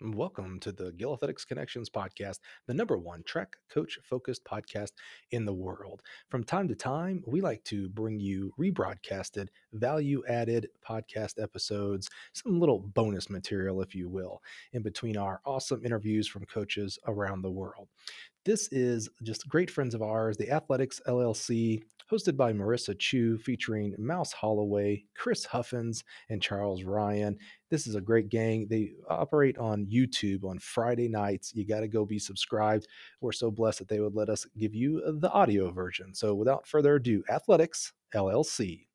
Welcome to the Gill Athletics Connections podcast, the number one track coach focused podcast in the world. From time to time, we like to bring you rebroadcasted, value added podcast episodes, some little bonus material, if you will, in between our awesome interviews from coaches around the world. This is just great friends of ours, the Athletics LLC, hosted by Marissa Chu, featuring Mouse Holloway, Chris Huffins, and Charles Ryan. This is a great gang. They operate on YouTube on Friday nights. You got to go be subscribed. We're so blessed that they would let us give you the audio version. So without further ado, Athletics LLC.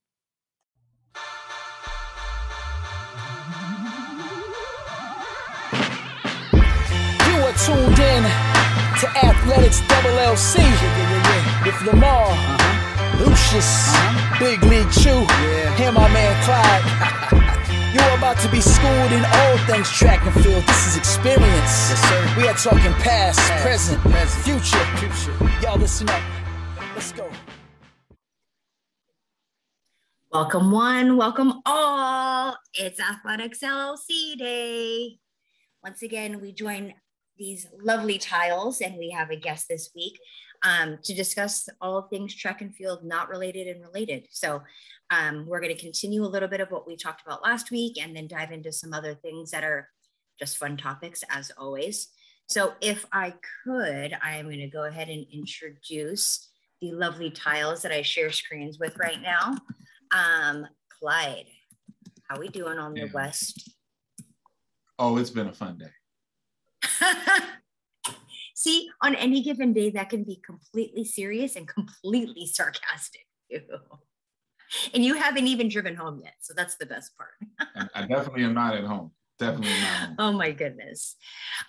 You are tuned in to Athletics LLC with Lamar, uh-huh. Lucius, uh-huh. Big League Chew, and my man Clyde. You're about to be schooled in all things track and field. This is experience. Yes, sir. We are talking past, Past, present, present, future. future. Y'all listen up. Let's go. Welcome one, welcome all. It's Athletics LLC Day. Once again, we join these lovely tiles, and we have a guest this week um, to discuss all things track and field, not related and related. So um, we're going to continue a little bit of what we talked about last week, and then dive into some other things that are just fun topics, as always. So if I could, I am going to go ahead and introduce the lovely tiles that I share screens with right now. Um, Clyde, how we doing on the west? Oh, it's been a fun day. See, on any given day, that can be completely serious and completely sarcastic. too. And you haven't even driven home yet, so that's the best part. I definitely am not at home. Definitely not home. Oh my goodness,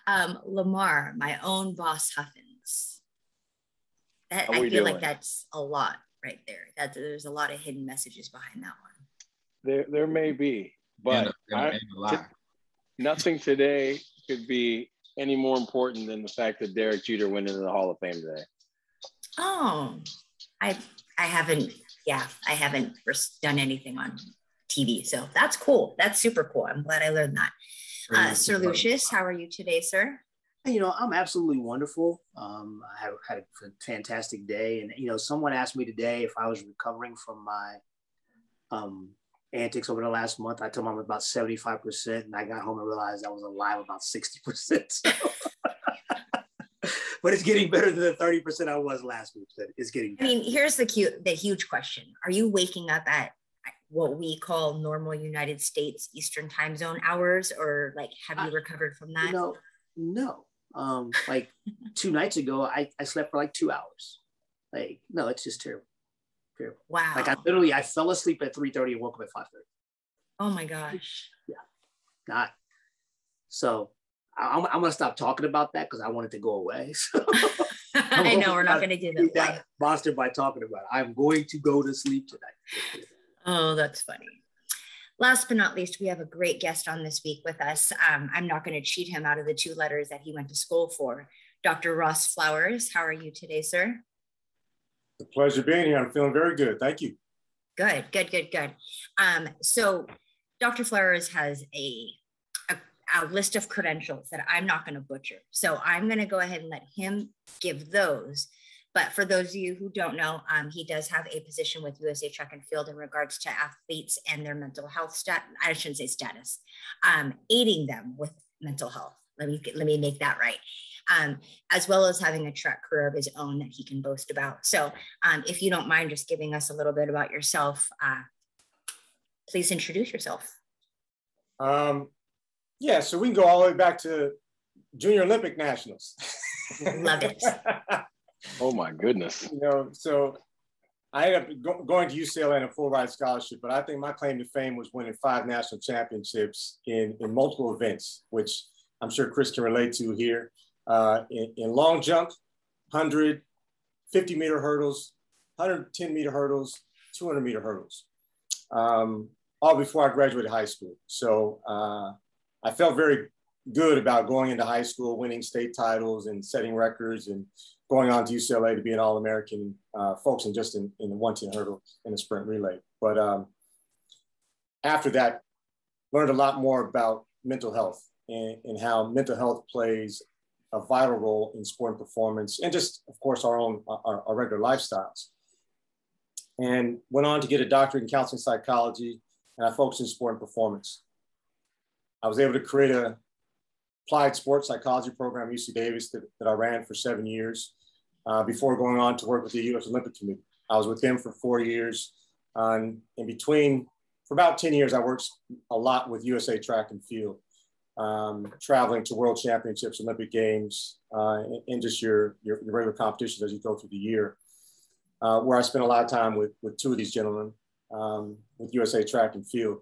um, Lamar, my own boss Huffins. That I we feel like that's a lot right there. That there's a lot of hidden messages behind that one. There, there may be, but and, a, and, a- I, and nothing today could be any more important than the fact that Derek Jeter went into the Hall of Fame today. Oh, I I haven't. Yeah, I haven't res- done anything on TV, so that's cool. That's super cool. I'm glad I learned that. Uh, Sir Lucius, how are you today, sir? you know, I'm absolutely wonderful. Um, I had, had a fantastic day, and you know, someone asked me today if I was recovering from my um, antics over the last month. I told mom about 75 percent, and I got home and realized I was alive about 60 percent. but it's getting better than the 30 percent I was last week. It's getting. I mean, here's the cute, the huge question: Are you waking up at what we call normal United States Eastern Time Zone hours, or like have you recovered from that? you know, no. Um, like two nights ago, I, I slept for like two hours. Like, no, it's just terrible. Terrible. wow. Like I literally, I fell asleep at 3:30 and woke up at 5:30. oh my gosh. Yeah. Not so I- I'm, I'm gonna stop talking about that because I want it to go away. So I know we're not going to give it away. monster by talking about it. I'm going to go to sleep tonight. Oh, that's funny. Last but not least, we have a great guest on this week with us. Um, I'm not going to cheat him out of the two letters that he went to school for. Dr. Ross Flowers, how are you today, sir? The pleasure being here. I'm feeling very good. Thank you. Good, good, good, good. Um, so, Dr. Flowers has a, a, a list of credentials that I'm not going to butcher. So, I'm going to go ahead and let him give those. But for those of you who don't know, um, he does have a position with USA Track and Field in regards to athletes and their mental health stat. I shouldn't say status, um, aiding them with mental health. Let me let me make that right. Um, as well as having a track career of his own that he can boast about. So, um, if you don't mind just giving us a little bit about yourself, uh, please introduce yourself. Um, yeah, so we can go all the way back to Junior Olympic Nationals. Love it. Oh my goodness. you know, so I ended up go- going to UCLA on a full ride scholarship, but I think my claim to fame was winning five national championships in, in multiple events, which I'm sure Chris can relate to here. Uh, in, in long jump, 150 meter hurdles, 110 meter hurdles, 200 meter hurdles, um, all before I graduated high school. So uh, I felt very good about going into high school, winning state titles and setting records and going on to UCLA to be an All-American, uh, focusing just in, in the 110 hurdle in the sprint relay. But um, after that, learned a lot more about mental health and, and how mental health plays a vital role in sport and performance, and just, of course, our own our, our regular lifestyles. And went on to get a doctorate in counseling psychology, and I focused in sport and performance. I was able to create a applied sports psychology program at UC Davis that, that I ran for seven years uh, before going on to work with the U.S. Olympic Committee. I was with them for four years. Um, in between, for about 10 years, I worked a lot with USA Track and Field, um, traveling to world championships, Olympic Games, uh, and just your, your, your, regular competitions as you go through the year, uh, where I spent a lot of time with, with two of these gentlemen um, with USA Track and Field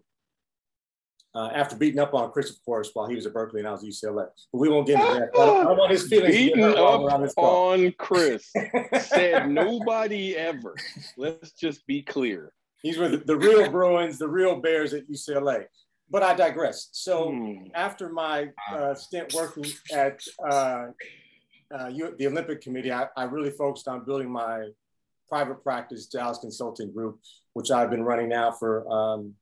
uh, after beating up on Chris, of course, while he was at Berkeley and I was at UCLA. But we won't get into that. I don't, want his feelings. Beating up on Chris. Said nobody ever. Let's just be clear. These were the, the, real Bruins, the real Bears at UCLA. But I digress. So hmm. after my uh, stint working at uh, uh the Olympic Committee, I, I really focused on building my private practice Dallas Consulting Group, which I've been running now for um,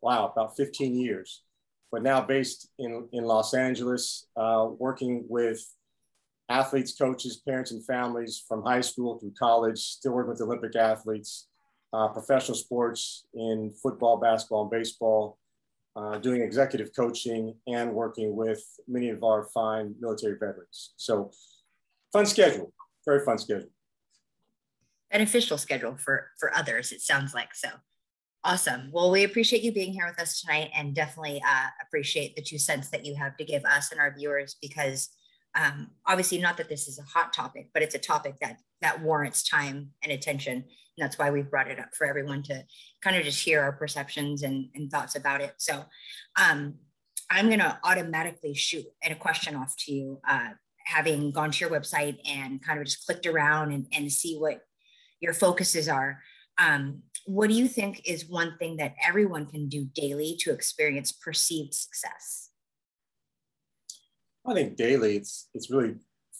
wow, about 15 years, but now based in, in Los Angeles, uh, working with athletes, coaches, parents, and families from high school through college, still working with Olympic athletes, uh, professional sports in football, basketball, and baseball, uh, doing executive coaching and working with many of our fine military veterans. So fun schedule, very fun schedule. Beneficial schedule for, for others, it sounds like so. Awesome. Well, we appreciate you being here with us tonight and definitely uh, appreciate the two cents that you have to give us and our viewers because um, obviously not that this is a hot topic, but it's a topic that that warrants time and attention. That's why we've brought it up for everyone to kind of just hear our perceptions and, and thoughts about it. So um, I'm going to automatically shoot a question off to you, uh, having gone to your website and kind of just clicked around and, and see what your focuses are. Um, what do you think is one thing that everyone can do daily to experience perceived success? I think daily it's it's really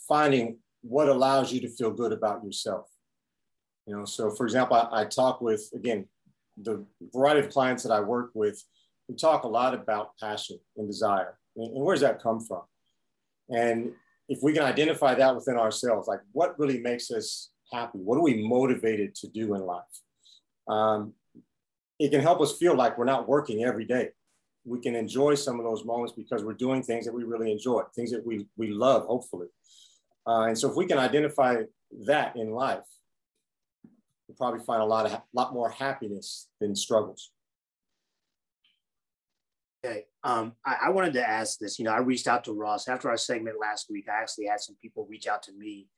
finding what allows you to feel good about yourself. You know, so for example, I, I talk with again the variety of clients that I work with. We talk a lot about passion and desire, and, and where does that come from? And if we can identify that within ourselves, like what really makes us happy? What are we motivated to do in life? Um, it can help us feel like we're not working every day. We can enjoy some of those moments because we're doing things that we really enjoy, things that we, we love, hopefully. Uh, and so if we can identify that in life, we'll probably find a lot of lot more happiness than struggles. Okay. Um, I, I, wanted to ask this. You know, I reached out to Ross after our segment last week. I actually had some people reach out to me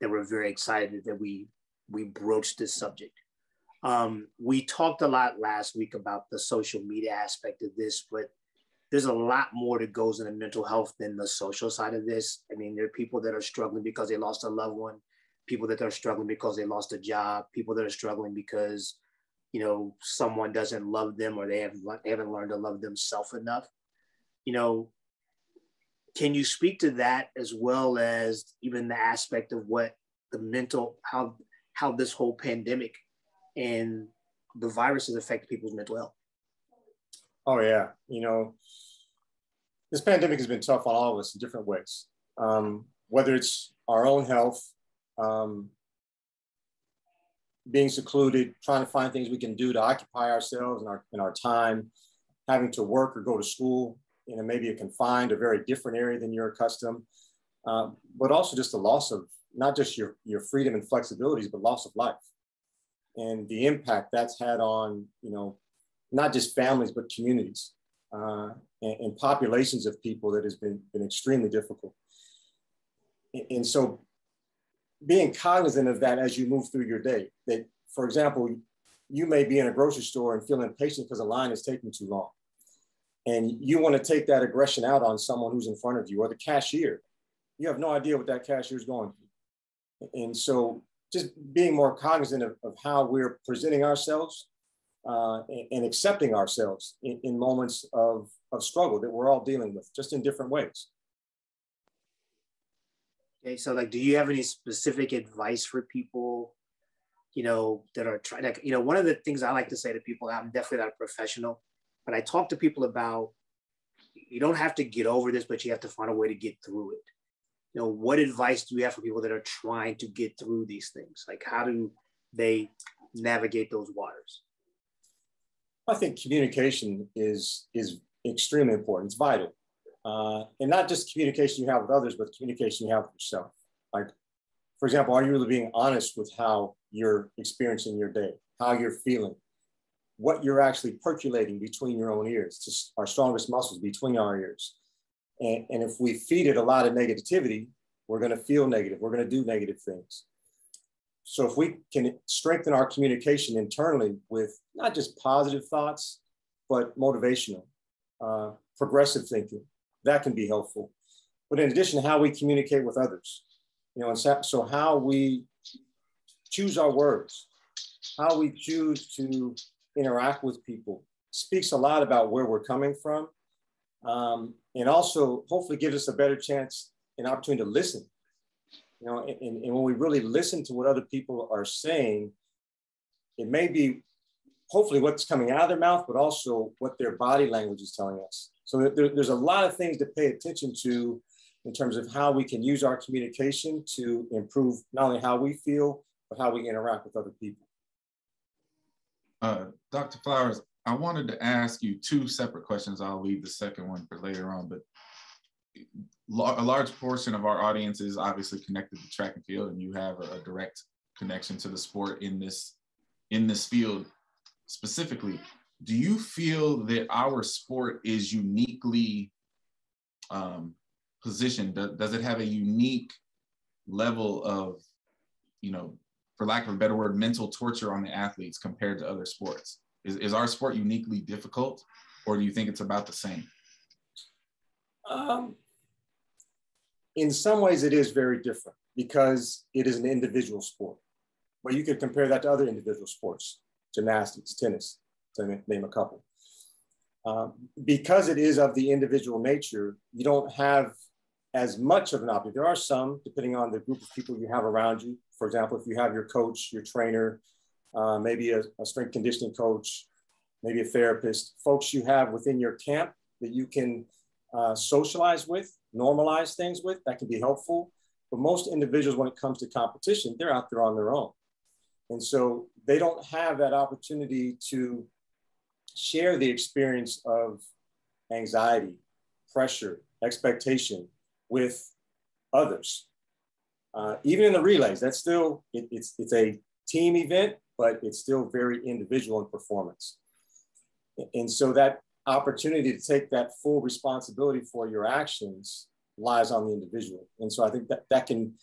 that were very excited that we we broached this subject. Um, we talked a lot last week about the social media aspect of this, but there's a lot more that goes into mental health than the social side of this. I mean, there are people that are struggling because they lost a loved one, people that are struggling because they lost a job, people that are struggling because, you know, someone doesn't love them or they haven't, they haven't learned to love themselves enough. You know, can you speak to that as well as even the aspect of what the mental, how, how this whole pandemic and the virus has affected people's mental health. Oh yeah, you know, this pandemic has been tough on all of us in different ways. Um, whether it's our own health, um, being secluded, trying to find things we can do to occupy ourselves and our, in our time, having to work or go to school in a, maybe a confined or very different area than you're accustomed, um, but also just the loss of not just your, your freedom and flexibilities, but loss of life and the impact that's had on, you know, not just families, but communities uh, and, and, populations of people that has been, been extremely difficult. And, and so being cognizant of that as you move through your day, that, for example, you may be in a grocery store and feel impatient because a line is taking too long. And you want to take that aggression out on someone who's in front of you or the cashier. You have no idea what that cashier is going through. And so just being more cognizant of, of how we're presenting ourselves uh, and, and, accepting ourselves in, in, moments of, of struggle that we're all dealing with, just in different ways. Okay, so like, do you have any specific advice for people, you know, that are trying? Like, you know, one of the things I like to say to people, I'm definitely not a professional, but I talk to people about you don't have to get over this, but you have to find a way to get through it. You know, what advice do you have for people that are trying to get through these things? Like, how do they navigate those waters? I think communication is is extremely important. It's vital, uh, and not just communication you have with others, but communication you have with yourself. Like, for example, are you really being honest with how you're experiencing your day, how you're feeling, what you're actually percolating between your own ears, just our strongest muscles between our ears. And, and if we feed it a lot of negativity, we're going to feel negative. We're going to do negative things. So if we can strengthen our communication internally with not just positive thoughts, but motivational, uh, progressive thinking, that can be helpful. But in addition, how we communicate with others, you know, and so how we choose our words, how we choose to interact with people speaks a lot about where we're coming from. Um, and also hopefully gives us a better chance and opportunity to listen. You know, and, and when we really listen to what other people are saying, it may be hopefully what's coming out of their mouth, but also what their body language is telling us. So there, there's a lot of things to pay attention to in terms of how we can use our communication to improve not only how we feel, but how we interact with other people. Uh, Dr. Flowers, I wanted to ask you two separate questions. I'll leave the second one for later on, but a large portion of our audience is obviously connected to track and field, and you have a, direct connection to the sport in this in this field specifically. Do you feel that our sport is uniquely um, positioned? Does it have a unique level of, you know, for lack of a better word, mental torture on the athletes compared to other sports? Is, is our sport uniquely difficult, or do you think it's about the same? Um, in some ways, it is very different because it is an individual sport. But you could compare that to other individual sports, gymnastics, tennis, to name a couple. Um, because it is of the individual nature, you don't have as much of an opportunity. There are some, depending on the group of people you have around you. For example, if you have your coach, your trainer, uh, maybe a, a, strength conditioning coach, maybe a therapist, folks you have within your camp that you can uh, socialize with, normalize things with, that can be helpful. But most individuals, when it comes to competition, they're out there on their own. And so they don't have that opportunity to share the experience of anxiety, pressure, expectation, with others. Uh, even in the relays, that's still, it, it's, it's a team event, but it's still very individual in performance. And so that opportunity to take that full responsibility for your actions lies on the individual. And so I think that that can,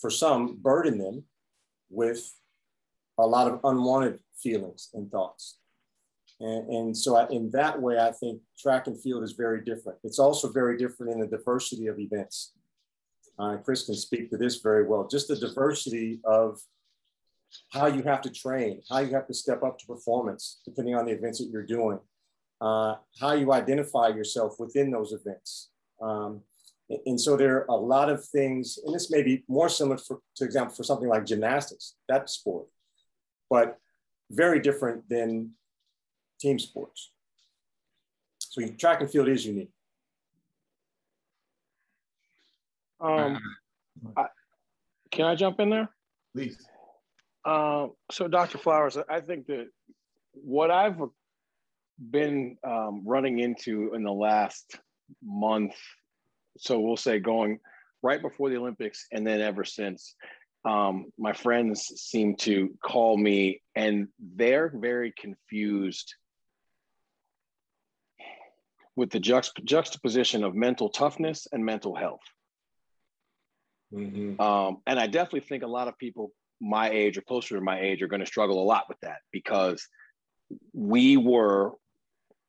for some, burden them with a lot of unwanted feelings and thoughts. And, and so I, in that way, I think track and field is very different. It's also very different in the diversity of events. Uh, Chris can speak to this very well. Just the diversity of how you have to train, how you have to step up to performance, depending on the events that you're doing, uh, how you identify yourself within those events. Um, and so there are a lot of things, and this may be more similar, for, to example, for something like gymnastics, that sport, but very different than team sports. So track and field is unique. Um, I, can I jump in there? Please. Uh, so, Dr. Flowers, I think that what I've been um, running into in the last month, so we'll say going right before the Olympics and then ever since, um, my friends seem to call me and they're very confused with the juxt- juxtaposition of mental toughness and mental health. Mm-hmm. Um, and I definitely think a lot of people my age or closer to my age are going to struggle a lot with that because we were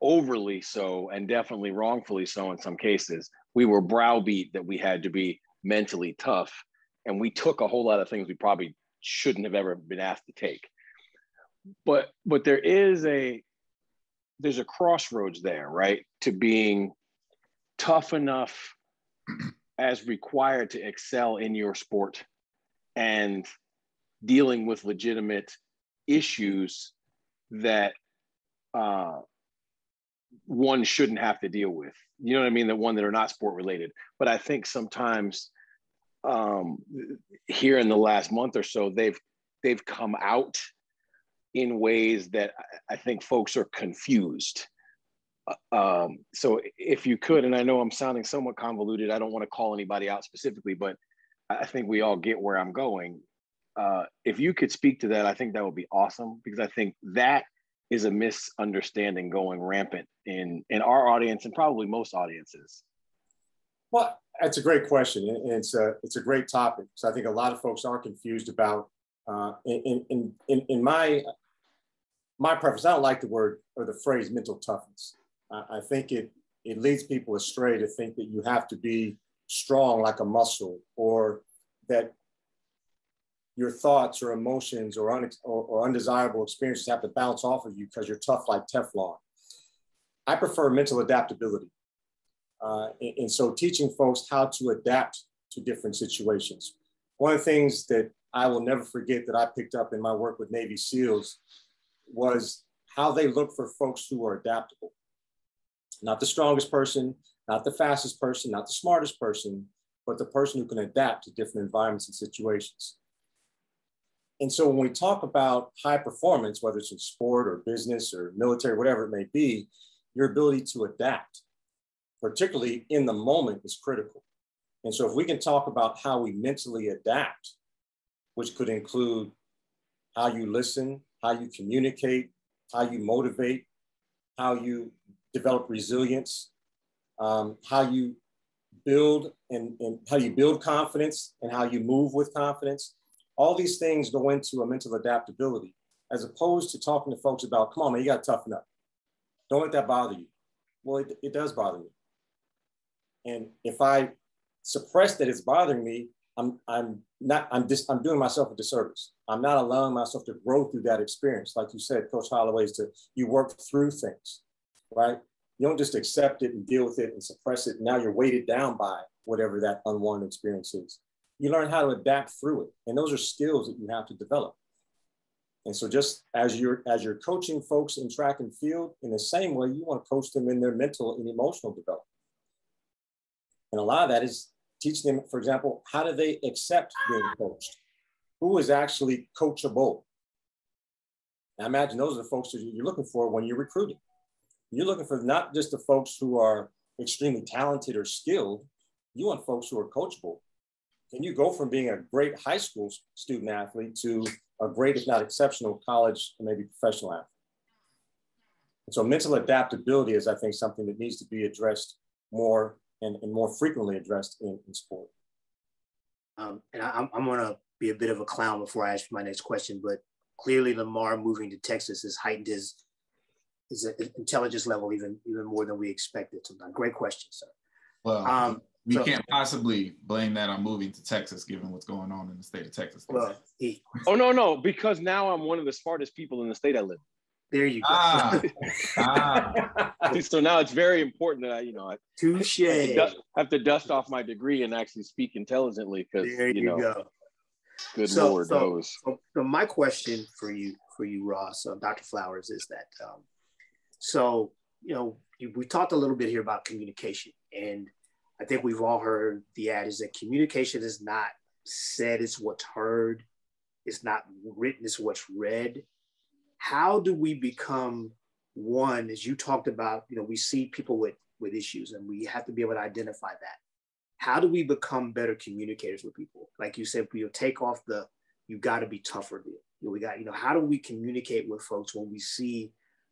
overly so and definitely wrongfully so in some cases. We were browbeat that we had to be mentally tough, and we took a whole lot of things we probably shouldn't have ever been asked to take. But but there is a there's a crossroads there, right? To being tough enough as required to excel in your sport and dealing with legitimate issues that uh, one shouldn't have to deal with. You know what I mean? The one that are not sport related. But I think sometimes um, here in the last month or so, they've they've come out in ways that I think folks are confused. Uh, um, so if you could, and I know I'm sounding somewhat convoluted, I don't want to call anybody out specifically, but I think we all get where I'm going. Uh, if you could speak to that, I think that would be awesome because I think that is a misunderstanding going rampant in in our audience and probably most audiences. Well, that's a great question, and it's a it's a great topic. So I think a lot of folks are confused about. Uh, in, in in in my my preference, I don't like the word or the phrase mental toughness. Uh, I think it it leads people astray to think that you have to be strong like a muscle or that your thoughts or emotions or, un, or, or, undesirable experiences have to bounce off of you because you're tough like Teflon. I prefer mental adaptability. Uh, and, and, so teaching folks how to adapt to different situations. One of the things that I will never forget that I picked up in my work with Navy SEALs was how they look for folks who are adaptable. Not the strongest person, not the fastest person, not the smartest person, but the person who can adapt to different environments and situations. And so when we talk about high performance, whether it's in sport or business or military, whatever it may be, your ability to adapt, particularly in the moment, is critical. And so if we can talk about how we mentally adapt, which could include how you listen, how you communicate, how you motivate, how you develop resilience, um, how you build and, and how you build confidence and how you move with confidence. All these things go into a mental adaptability, as opposed to talking to folks about, come on, man, you got to toughen up. Don't let that bother you. Well, it, it does bother me. And if I suppress that it's bothering me, I'm, I'm not, I'm just, I'm doing myself a disservice. I'm not allowing myself to grow through that experience. Like you said, Coach Holloway's to, you work through things, right? You don't just accept it and deal with it and suppress it. Now you're weighted down by whatever that unwanted experience is. You learn how to adapt through it. And those are skills that you have to develop. And so just as you're as you're coaching folks in track and field, in the same way, you want to coach them in their mental and emotional development. And a lot of that is teach them, for example, how do they accept being coached? Who is actually coachable? Now imagine those are the folks that you're looking for when you're recruiting. You're looking for not just the folks who are extremely talented or skilled, you want folks who are coachable. Can you go from being a great high school student athlete to a great, if not exceptional, college and maybe professional athlete? And so mental adaptability is, I think, something that needs to be addressed more and, and more frequently addressed in, in sport. Um, and I, I'm, I'm going to be a bit of a clown before I ask my next question, but clearly Lamar moving to Texas has heightened his his intelligence level even even more than we expected. Sometimes, great question, sir. Well, um, we so, can't possibly blame that on moving to Texas, given what's going on in the state of Texas. Well, he, oh no, no, because now I'm one of the smartest people in the state I live. There you go. Ah, ah. so now it's very important that I, you know, I touche. Have, dust, have to dust off my degree and actually speak intelligently because you, you, know. Go. Good so, lord so, knows. So, so, my question for you, for you, Ross, uh, Dr. Flowers, is that um, so, you know, we talked a little bit here about communication, and I think we've all heard the ad is that communication is not said, it's what's heard, it's not written, it's what's read. How do we become one, as you talked about, you know, we see people with, with issues and we have to be able to identify that. How do we become better communicators with people? Like you said, we'll take off the, you got to be tougher. You know, we got, you know, how do we communicate with folks when we see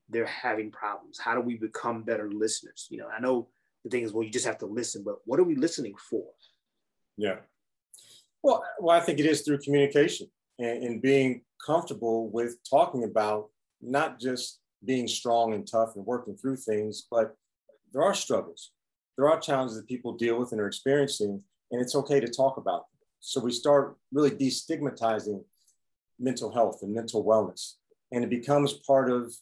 they're having problems? How do we become better listeners? You know, I know the thing is, well, you just have to listen, but what are we listening for? Yeah. Well, well, I think it is through communication and, and being comfortable with talking about not just being strong and tough and working through things, but there are struggles. There are challenges that people deal with and are experiencing, and it's okay to talk about them. So we start really destigmatizing mental health and mental wellness, and it becomes part of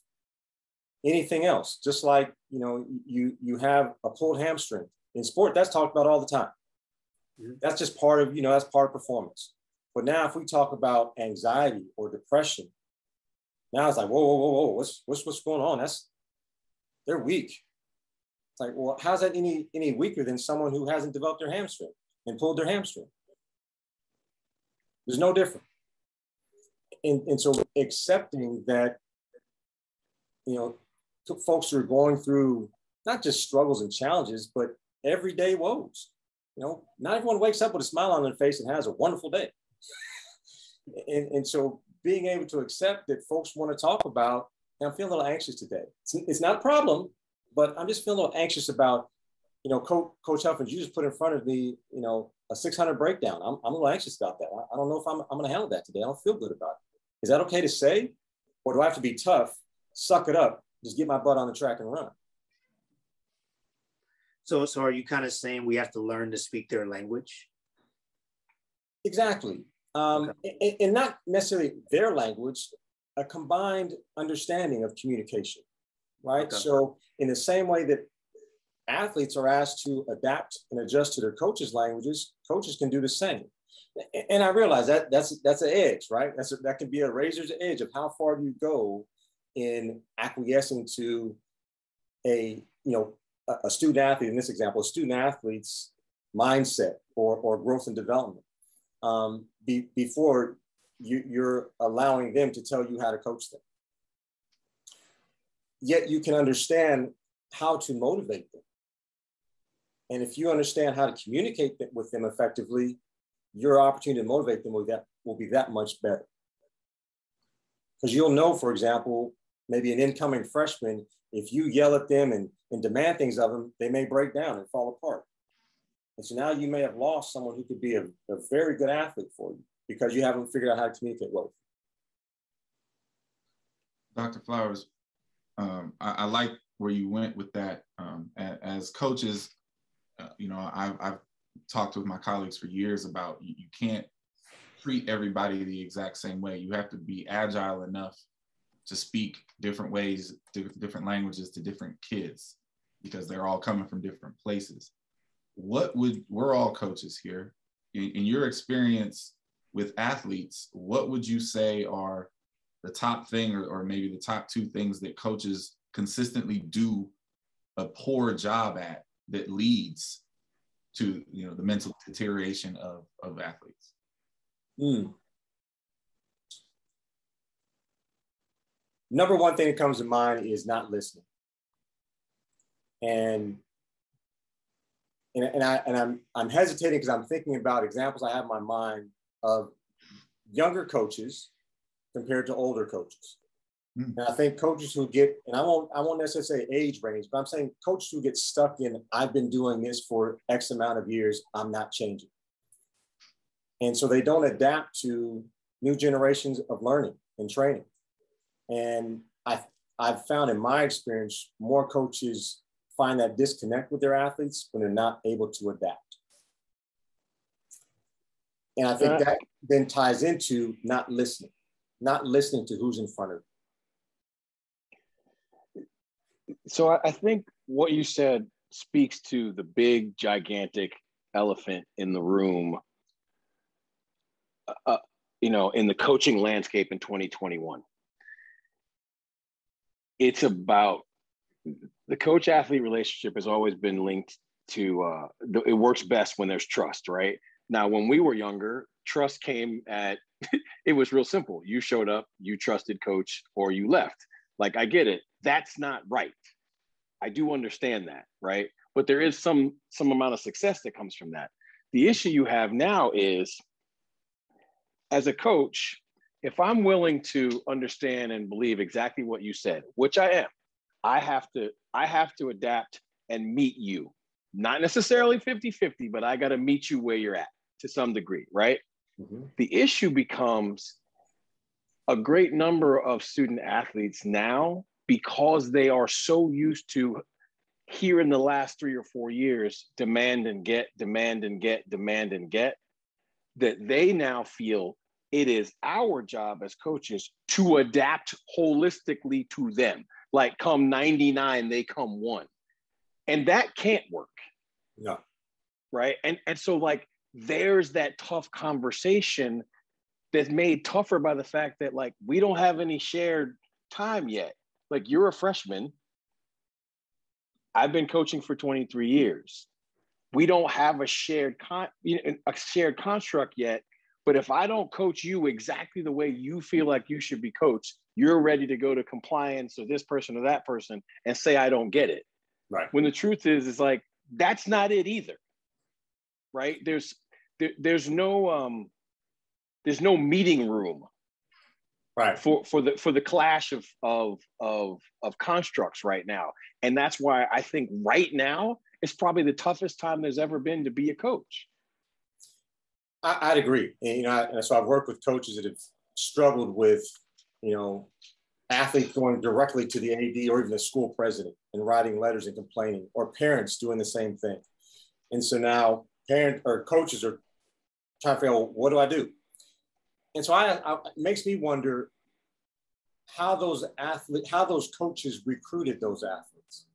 anything else. Just like you know, you you have a pulled hamstring in sport. That's talked about all the time. Mm-hmm. That's just part of you know that's part of performance. But now, if we talk about anxiety or depression, now it's like whoa, whoa, whoa, whoa, what's what's what's going on? That's they're weak. It's like, well, how's that any any weaker than someone who hasn't developed their hamstring and pulled their hamstring? There's no different. And, and so accepting that, you know, folks who are going through not just struggles and challenges, but everyday woes. You know, not everyone wakes up with a smile on their face and has a wonderful day. And, and so being able to accept that folks want to talk about, and I'm feeling a little anxious today. It's, it's not a problem, but I'm just feeling a little anxious about, you know, Coach, Coach Huffins, you just put in front of me, you know, a 600 breakdown. I'm, I'm a little anxious about that. I, I don't know if I'm, I'm going to handle that today. I don't feel good about it. Is that okay to say? Or do I have to be tough, suck it up, just get my butt on the track and run? So, so are you kind of saying we have to learn to speak their language? Exactly. Um, okay. and, and not necessarily their language, a combined understanding of communication, right? Okay. So, in the same way that athletes are asked to adapt and adjust to their coaches' languages, coaches can do the same. And I realize that that's that's an edge, right? That's a, that can be a razor's edge of how far do you go in acquiescing to a you know a, student athlete in this example, a student athlete's mindset or, or growth and development um, be, before you, you're allowing them to tell you how to coach them. Yet you can understand how to motivate them. And if you understand how to communicate with them effectively, your opportunity to motivate them will, that, will be that much better. Because you'll know, for example, maybe an incoming freshman if you yell at them and, and demand things of them, they may break down and fall apart. And so now you may have lost someone who could be a, a very good athlete for you because you haven't figured out how to communicate well. Dr. Flowers, um, I, I, like where you went with that. Um, as coaches, uh, you know, I've, I've, talked with my colleagues for years about you, you can't treat everybody the exact same way. You have to be agile enough to speak different ways, different languages to different kids because they're all coming from different places. What would, we're all coaches here. In, in your experience with athletes, what would you say are the top thing or, or maybe the top two things that coaches consistently do a poor job at that leads to you know the mental deterioration of, of athletes? Mm. number one thing that comes to mind is not listening. And and, and I and I'm I'm hesitating because I'm thinking about examples I have in my mind of younger coaches compared to older coaches. Mm. And I think coaches who get, and I won't I won't necessarily say age range, but I'm saying coaches who get stuck in, I've been doing this for X amount of years, I'm not changing. And so they don't adapt to new generations of learning and training. And I, I've found in my experience, more coaches find that disconnect with their athletes when they're not able to adapt. And I think that then ties into not listening, not listening to who's in front of you. So I think what you said speaks to the big, gigantic elephant in the room, uh, uh you know, in the coaching landscape in 2021 it's about the coach athlete relationship has always been linked to uh, it works best when there's trust right? Now when we were younger trust came at it was real simple. You showed up you trusted coach or you left. Like i get it. That's not right. I do understand that right? But there is some some amount of success that comes from that. The issue you have now is as a coach if I'm willing to understand and believe exactly what you said, which I am, I have to I have to adapt and meet you. Not necessarily 50-50, but I got to meet you where you're at to some degree, right? Mm-hmm. The issue becomes a great number of student athletes now because they are so used to here in the last 3 or 4 years demand and get demand and get demand and get that they now feel it is our job as coaches to adapt holistically to them. Like come 99, they come one. And that can't work. No. Right. And and so like there's that tough conversation that's made tougher by the fact that like we don't have any shared time yet. Like you're a freshman. I've been coaching for 23 years. We don't have a shared con, you know, a shared construct yet. But if I don't coach you exactly the way you feel like you should be coached, you're ready to go to compliance or this person or that person and say I don't get it. Right. When the truth is, is like that's not it either. Right? There's there, there's no um there's no meeting room right for for the for the clash of of of of constructs right now and that's why i think right now it's probably the toughest time there's ever been to be a coach I, would agree. And, you know I, and so i've worked with coaches that have struggled with you know athletes going directly to the ad or even the school president and writing letters and complaining or parents doing the same thing. And so now parent or coaches are trying to figure out what do i do? And so I, I, it makes me wonder how those athletes, how those coaches recruited those athletes.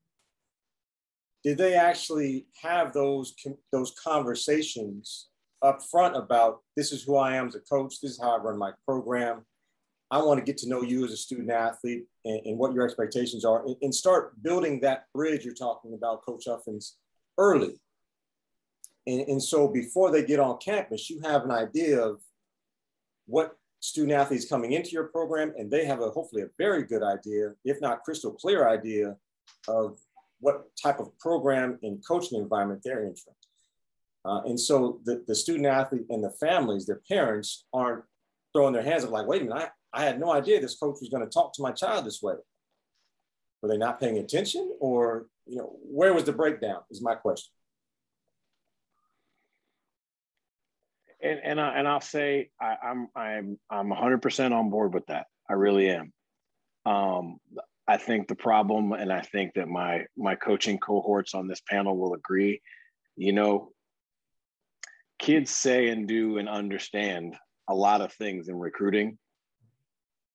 Did they actually have those those conversations up front about this is who I am as a coach, this is how I run my program. I want to get to know you as a student athlete and, and what your expectations are, and, and, start building that bridge you're talking about, Coach Huffins, early. And, and so before they get on campus, you have an idea of what student athletes coming into your program, and they have a hopefully a very good idea, if not crystal clear idea, of what type of program and coaching environment they're entering. Uh, and so the, the student athlete and the families, their parents, aren't throwing their hands up like, wait a minute, I, I had no idea this coach was going to talk to my child this way. Were they not paying attention, or you know, where was the breakdown? Is my question. and and I, and I'll say I, am I'm I'm 100 percent on board with that. I really am. Um, I think the problem, and I think that my my coaching cohorts on this panel will agree. You know, kids say and do and understand a lot of things in recruiting,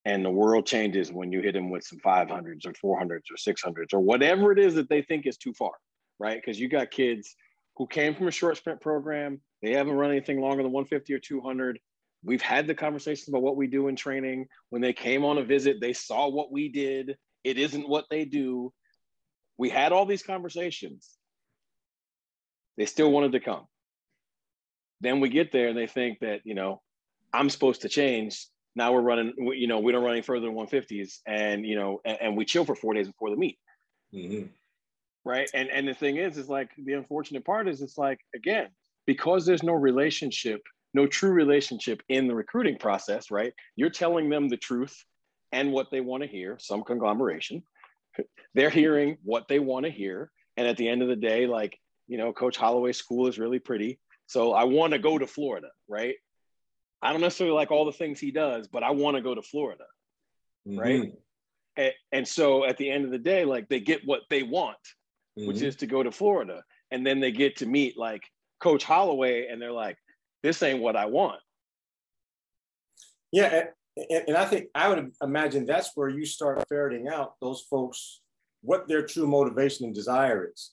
and the world changes when you hit them with some 500s or 400s or 600s or whatever it is that they think is too far, right? Because you got kids who came from a short sprint program they haven't run anything longer than 150 or 200. We've had the conversations about what we do in training. When they came on a visit, they saw what we did. It isn't what they do. We had all these conversations. They still wanted to come. Then we get there and they think that, you know, I'm supposed to change. Now we're running, you know, we don't run any further than 150s and, you know, and, and we chill for four days before the meet. Mm-hmm. Right. And, and the thing is, is like the unfortunate part is it's like, again, because there's no relationship, no true relationship in the recruiting process, right? You're telling them the truth and what they want to hear, some conglomeration. They're hearing what they want to hear. And at the end of the day, like, you know, Coach Holloway's school is really pretty. So I want to go to Florida, right? I don't necessarily like all the things he does, but I want to go to Florida, mm-hmm. right? And, and, so at the end of the day, like they get what they want, mm-hmm. which is to go to Florida. And then they get to meet like Coach Holloway, and they're like, "This ain't what I want." Yeah, and, and I think I would imagine that's where you start ferreting out those folks what their true motivation and desire is.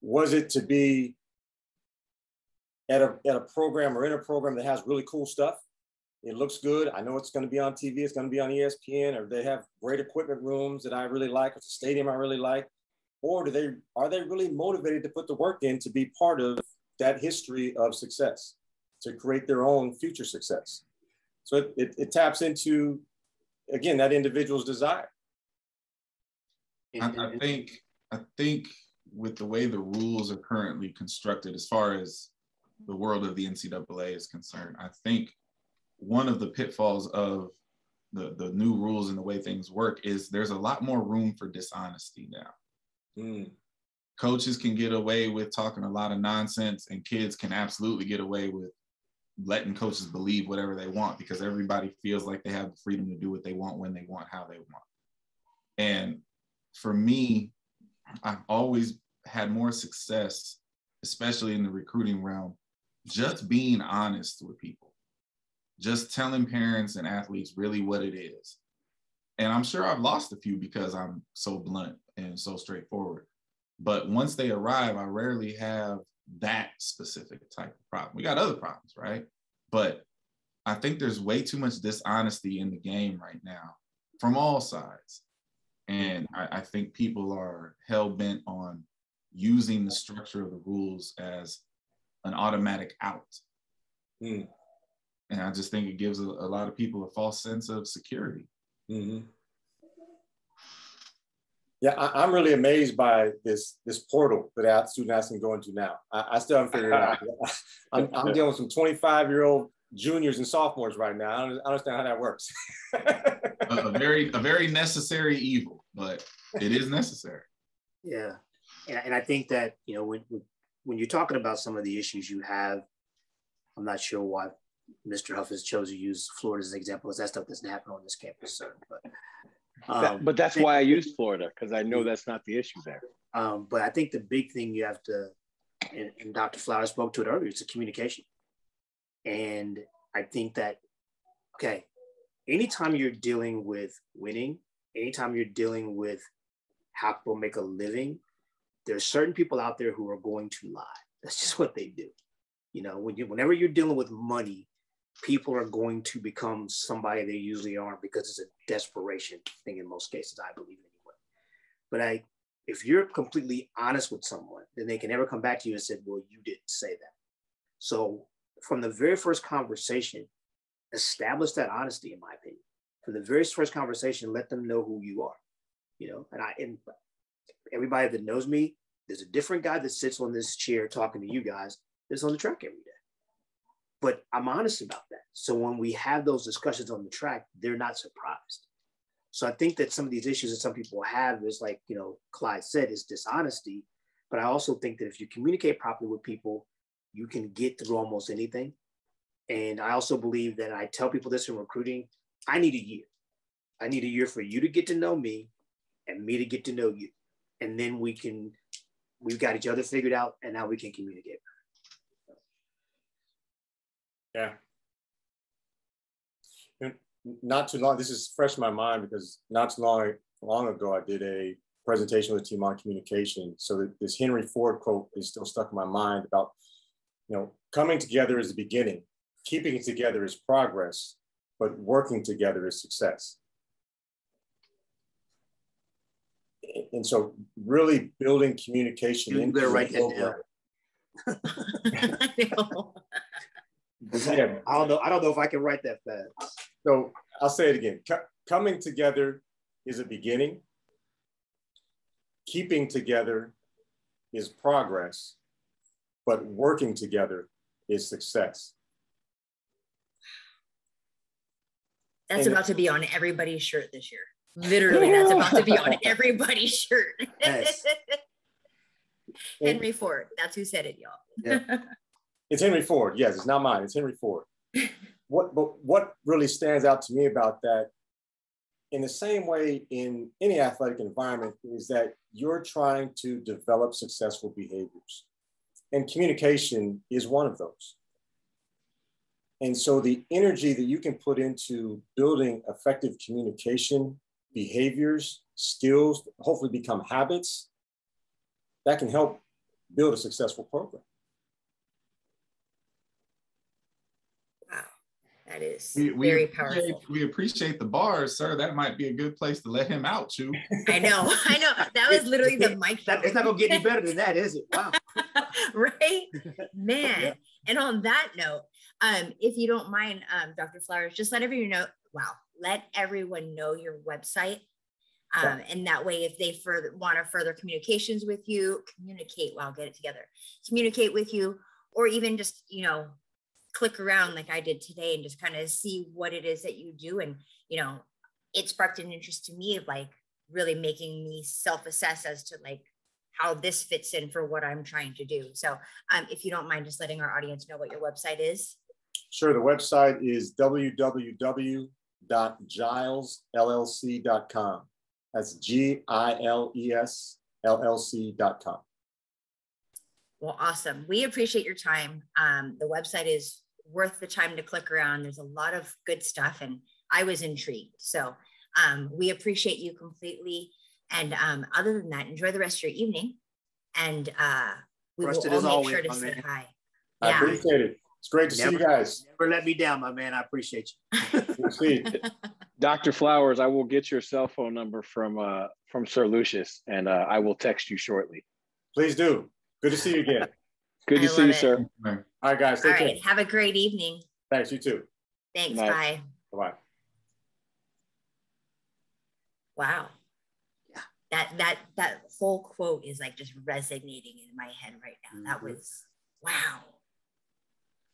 Was it to be at a, at a program or in a program that has really cool stuff? It looks good. I know it's going to be on TV. It's going to be on ESPN, or they have great equipment rooms that I really like. It's a stadium I really like. Or do they are they really motivated to put the work in to be part of that history of success to create their own future success. So it, it, it taps into, again, that individual's desire. I, I think, I think with the way the rules are currently constructed, as far as the world of the NCAA is concerned, I think one of the pitfalls of the, the new rules and the way things work is there's a lot more room for dishonesty now. Mm coaches can get away with talking a lot of nonsense and kids can absolutely get away with letting coaches believe whatever they want because everybody feels like they have the freedom to do what they want when they want how they want. And for me i've always had more success especially in the recruiting realm just being honest with people just telling parents and athletes really what it is and i'm sure i've lost a few because i'm so blunt and so straightforward but once they arrive, I rarely have that specific type of problem. We got other problems, right? But I think there's way too much dishonesty in the game right now from all sides. And I, I think people are hell bent on using the structure of the rules as an automatic out. Mm. And I just think it gives a, a, lot of people a false sense of security. Mm-hmm. Yeah, I, am really amazed by this this portal that our student athletes can go into now. I, I still haven't figured it out. I'm, I'm dealing with some 25 year old juniors and sophomores right now. I don't understand how that works. a, a, very a very necessary evil, but it is necessary. Yeah, and, and I think that you know when when you're talking about some of the issues you have, I'm not sure why Mr. Huff has chosen to use Florida as an example. Because that stuff doesn't happen on this campus, sir. But um, that, but that's why I used Florida because I know that's not the issue there. Um, but I think the big thing you have to, and, and Dr. Flower spoke to it earlier, it's a communication. And I think that, okay, anytime you're dealing with winning, anytime you're dealing with how people make a living, there's certain people out there who are going to lie. That's just what they do. You know, when you, whenever you're dealing with money, people are going to become somebody they usually aren't because it's a desperation thing in most cases, I believe anyway. But I, if you're completely honest with someone, then they can never come back to you and say, "Well, you didn't say that." So from the very first conversation, establish that honesty, in my opinion. From the very first conversation, let them know who you are. You know, and I and everybody that knows me, there's a different guy that sits on this chair talking to you guys that's on the track every day. But I'm honest about that. So when we have those discussions on the track, they're not surprised. So I think that some of these issues that some people have is like, you know, Clyde said, is dishonesty. But I also think that if you communicate properly with people, you can get through almost anything. And I also believe that I tell people this in recruiting, I need a year. I need a year for you to get to know me and me to get to know you. And then we can, we've got each other figured out and now we can communicate. Yeah. Not too long, this is fresh in my mind because not too long, long ago, I did a presentation with the team on communication. So this Henry Ford quote is still stuck in my mind about, you know, coming together is the beginning, keeping it together is progress, but working together is success. And so really building communication you into the right program. I don't know. I don't know if I can write that fast. So I'll say it again. C- coming together is a beginning. Keeping together is progress, but working together is success. That's and about to be on everybody's shirt this year. Literally, that's about to be on everybody's shirt. Nice. Henry Ford. That's who said it, y'all. Yeah. It's Henry Ford. Yes, it's not mine. It's Henry Ford. what, but what really stands out to me about that, in the same way in any athletic environment, is that you're trying to develop successful behaviors, and communication is one of those. And so the energy that you can put into building effective communication behaviors, skills, hopefully become habits, that can help build a successful program. Wow, That is we, we very powerful. We appreciate the bars, sir. That might be a good place to let him out, too. I know, I know. That was literally the mic. it's not gonna get any better than that, is it? Wow. right, man. And on that note, um, if you don't mind, um, Dr. Flowers, just let everyone know. Wow, let everyone know your website. Um, and that way, if they further want to further communications with you, communicate. Wow, get it together. Communicate with you, or even just you know click around like I did today and just kind of see what it is that you do. And, you know, it sparked an interest to me of like really making me self-assess as to like how this fits in for what I'm trying to do. So um, if you don't mind just letting our audience know what your website is. Sure. The website is www.gilesllc.com. That's G-I-L-E-S L-L-C.com. Well, awesome. We appreciate your time. Um, the website is worth the time to click around. There's a lot of good stuff, and I was intrigued. So um, we appreciate you completely. And um, other than that, enjoy the rest of your evening. And uh, we will all make always, sure to say man. hi. I yeah. appreciate it. It's great to never, see you guys. Never let me down, my man. I appreciate you. Dr. Flowers, I will get your cell phone number from uh, from Sir Lucius, and uh, I will text you shortly. Please do. Good to see you again. Good to I see you, it. sir. All right, guys. All Take care. right. Have a great evening. Thanks. You too. Thanks. Good night. Bye. Bye. Wow. Yeah. That that that whole quote is like just resonating in my head right now. That Mhm. was wow.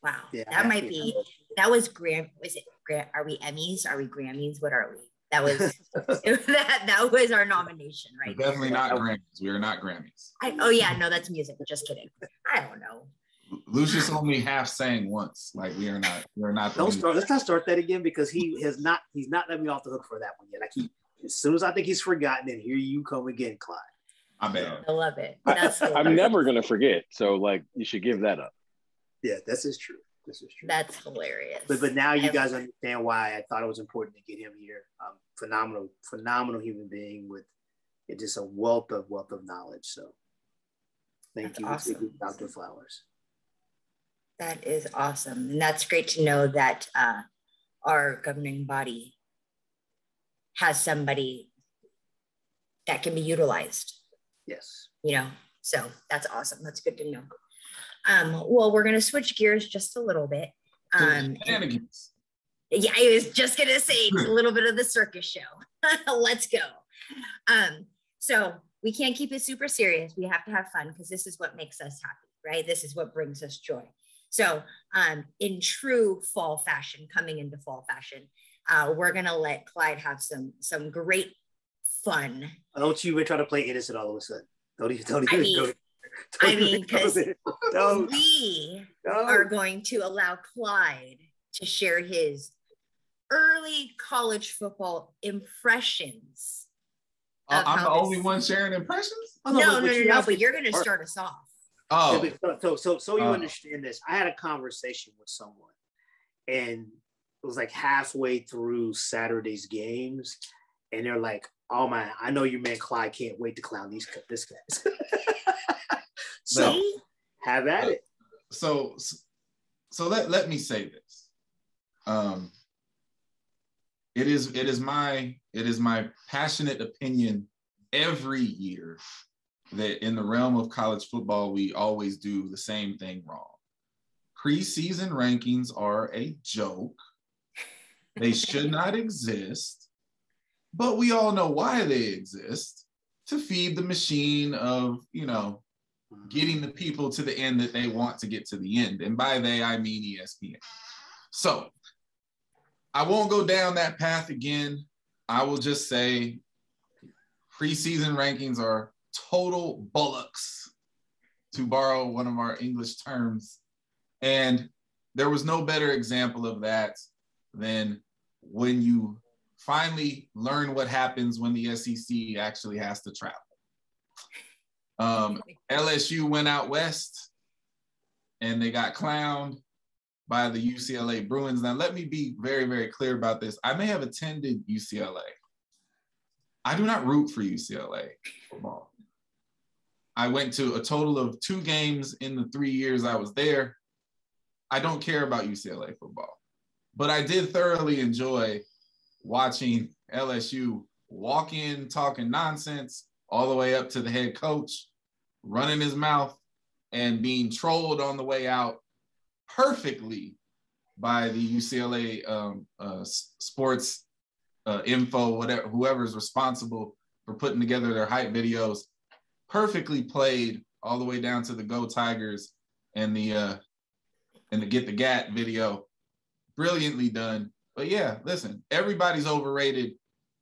Wow. Yeah, that might think be that that was Gram was it Gram are we Emmys? Are we Grammys? What are we? That was that that was our nomination, right? We're definitely not Grammys. We are not Grammys. I, oh yeah, no, that's music. Just kidding. I don't know. Lucius only half sang once. Like we are not. We are not. Don't start. Let's not start that again because he has not. He's not let me off the hook for that one yet. I keep as soon as I think he's forgotten, and here you come again, Clyde. My bad. I love it. I, I'm never gonna forget. So like, you should give that up. Yeah, this is true. This is true. That's hilarious. But but now you I- guys understand why I thought it was important to get him here. Um, phenomenal, phenomenal human being with just a wealth of wealth of knowledge. So thank That's you, awesome. thank you, Dr. Flowers. That is awesome. And that's great to know that uh, our governing body has somebody that can be utilized, Yes. you know? So that's awesome. That's good to know. Um, well, we're going to switch gears just a little bit. Um, Shenanigans. yeah, I was just going to say it's a little bit of the circus show. Let's go. Um, so we can't keep it super serious. We have to have fun because this is what makes us happy, right? This is what brings us joy. So, um, in true fall fashion, coming into fall fashion, uh, we're gonna let Clyde have some some great fun. Don't you even try to play innocent all of a sudden. Don't even don't I mean- go. I mean, even go 'cause there. don't, We don't. are going to allow Clyde to share his early college football impressions. Uh, I'm the this- only one sharing impressions. Oh, No, but- no, no, you no, but you're gonna start us off. Oh, so, so, so you Oh. understand this. I had a conversation with someone, and it was like halfway through Saturday's games, and they're like, "Oh man, I know your man Clyde can't wait to clown these this guys." so have at it. so so let let me say this. Um, it is it is my it is my passionate opinion every year that in the realm of college football we always do the same thing wrong. Preseason rankings are a joke. They should not exist, but we all know why they exist to feed the machine of, you know, getting the people to the end that they want to get to the end. And by they, I mean ESPN. So I won't go down that path again. I will just say preseason rankings are total bullocks, to borrow one of our English terms. And there was no better example of that than when you finally learn what happens when the SEC actually has to travel. Um, LSU went out west and they got clowned by the UCLA Bruins. Now, let me be very, very clear about this. I may have attended UCLA. I do not root for UCLA football. I went to a total of two games in the three years I was there. I don't care about UCLA football, but I did thoroughly enjoy watching LSU walk in talking nonsense all the way up to the head coach running his mouth and being trolled on the way out perfectly by the UCLA um, uh, sports uh, info, whatever, whoever's responsible for putting together their hype videos, perfectly played all the way down to the Go Tigers and the uh, and the Get the Gat video, brilliantly done. But yeah, listen, everybody's overrated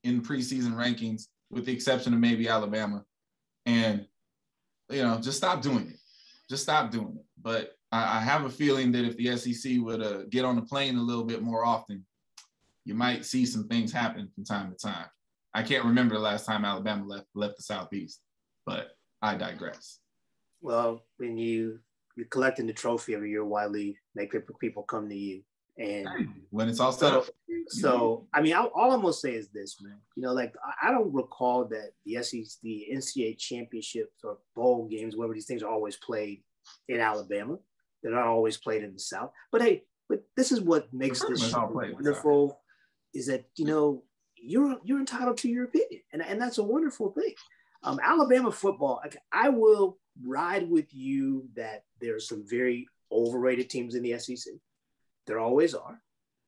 in preseason rankings, with the exception of maybe Alabama, and you know, just stop doing it. Just stop doing it. But I, I have a feeling that if the SEC would uh, get on the plane a little bit more often, you might see some things happen from time to time. I can't remember the last time Alabama left left the Southeast, but I digress. Well, when you you're collecting the trophy every year, Wiley, make people people come to you, and When it's all set so up, so I mean, I, all I'm gonna say is this, man. You know, like I, I don't recall that the SEC, the NCAA championships or bowl games, whatever these things are always played in Alabama. They're not always played in the South. But hey, but this is what makes this show played in the wonderful. Is that you know you're you're entitled to your opinion, and and that's a wonderful thing. Um, Alabama football, like, I will ride with you that there's some very overrated teams in the SEC. There always are.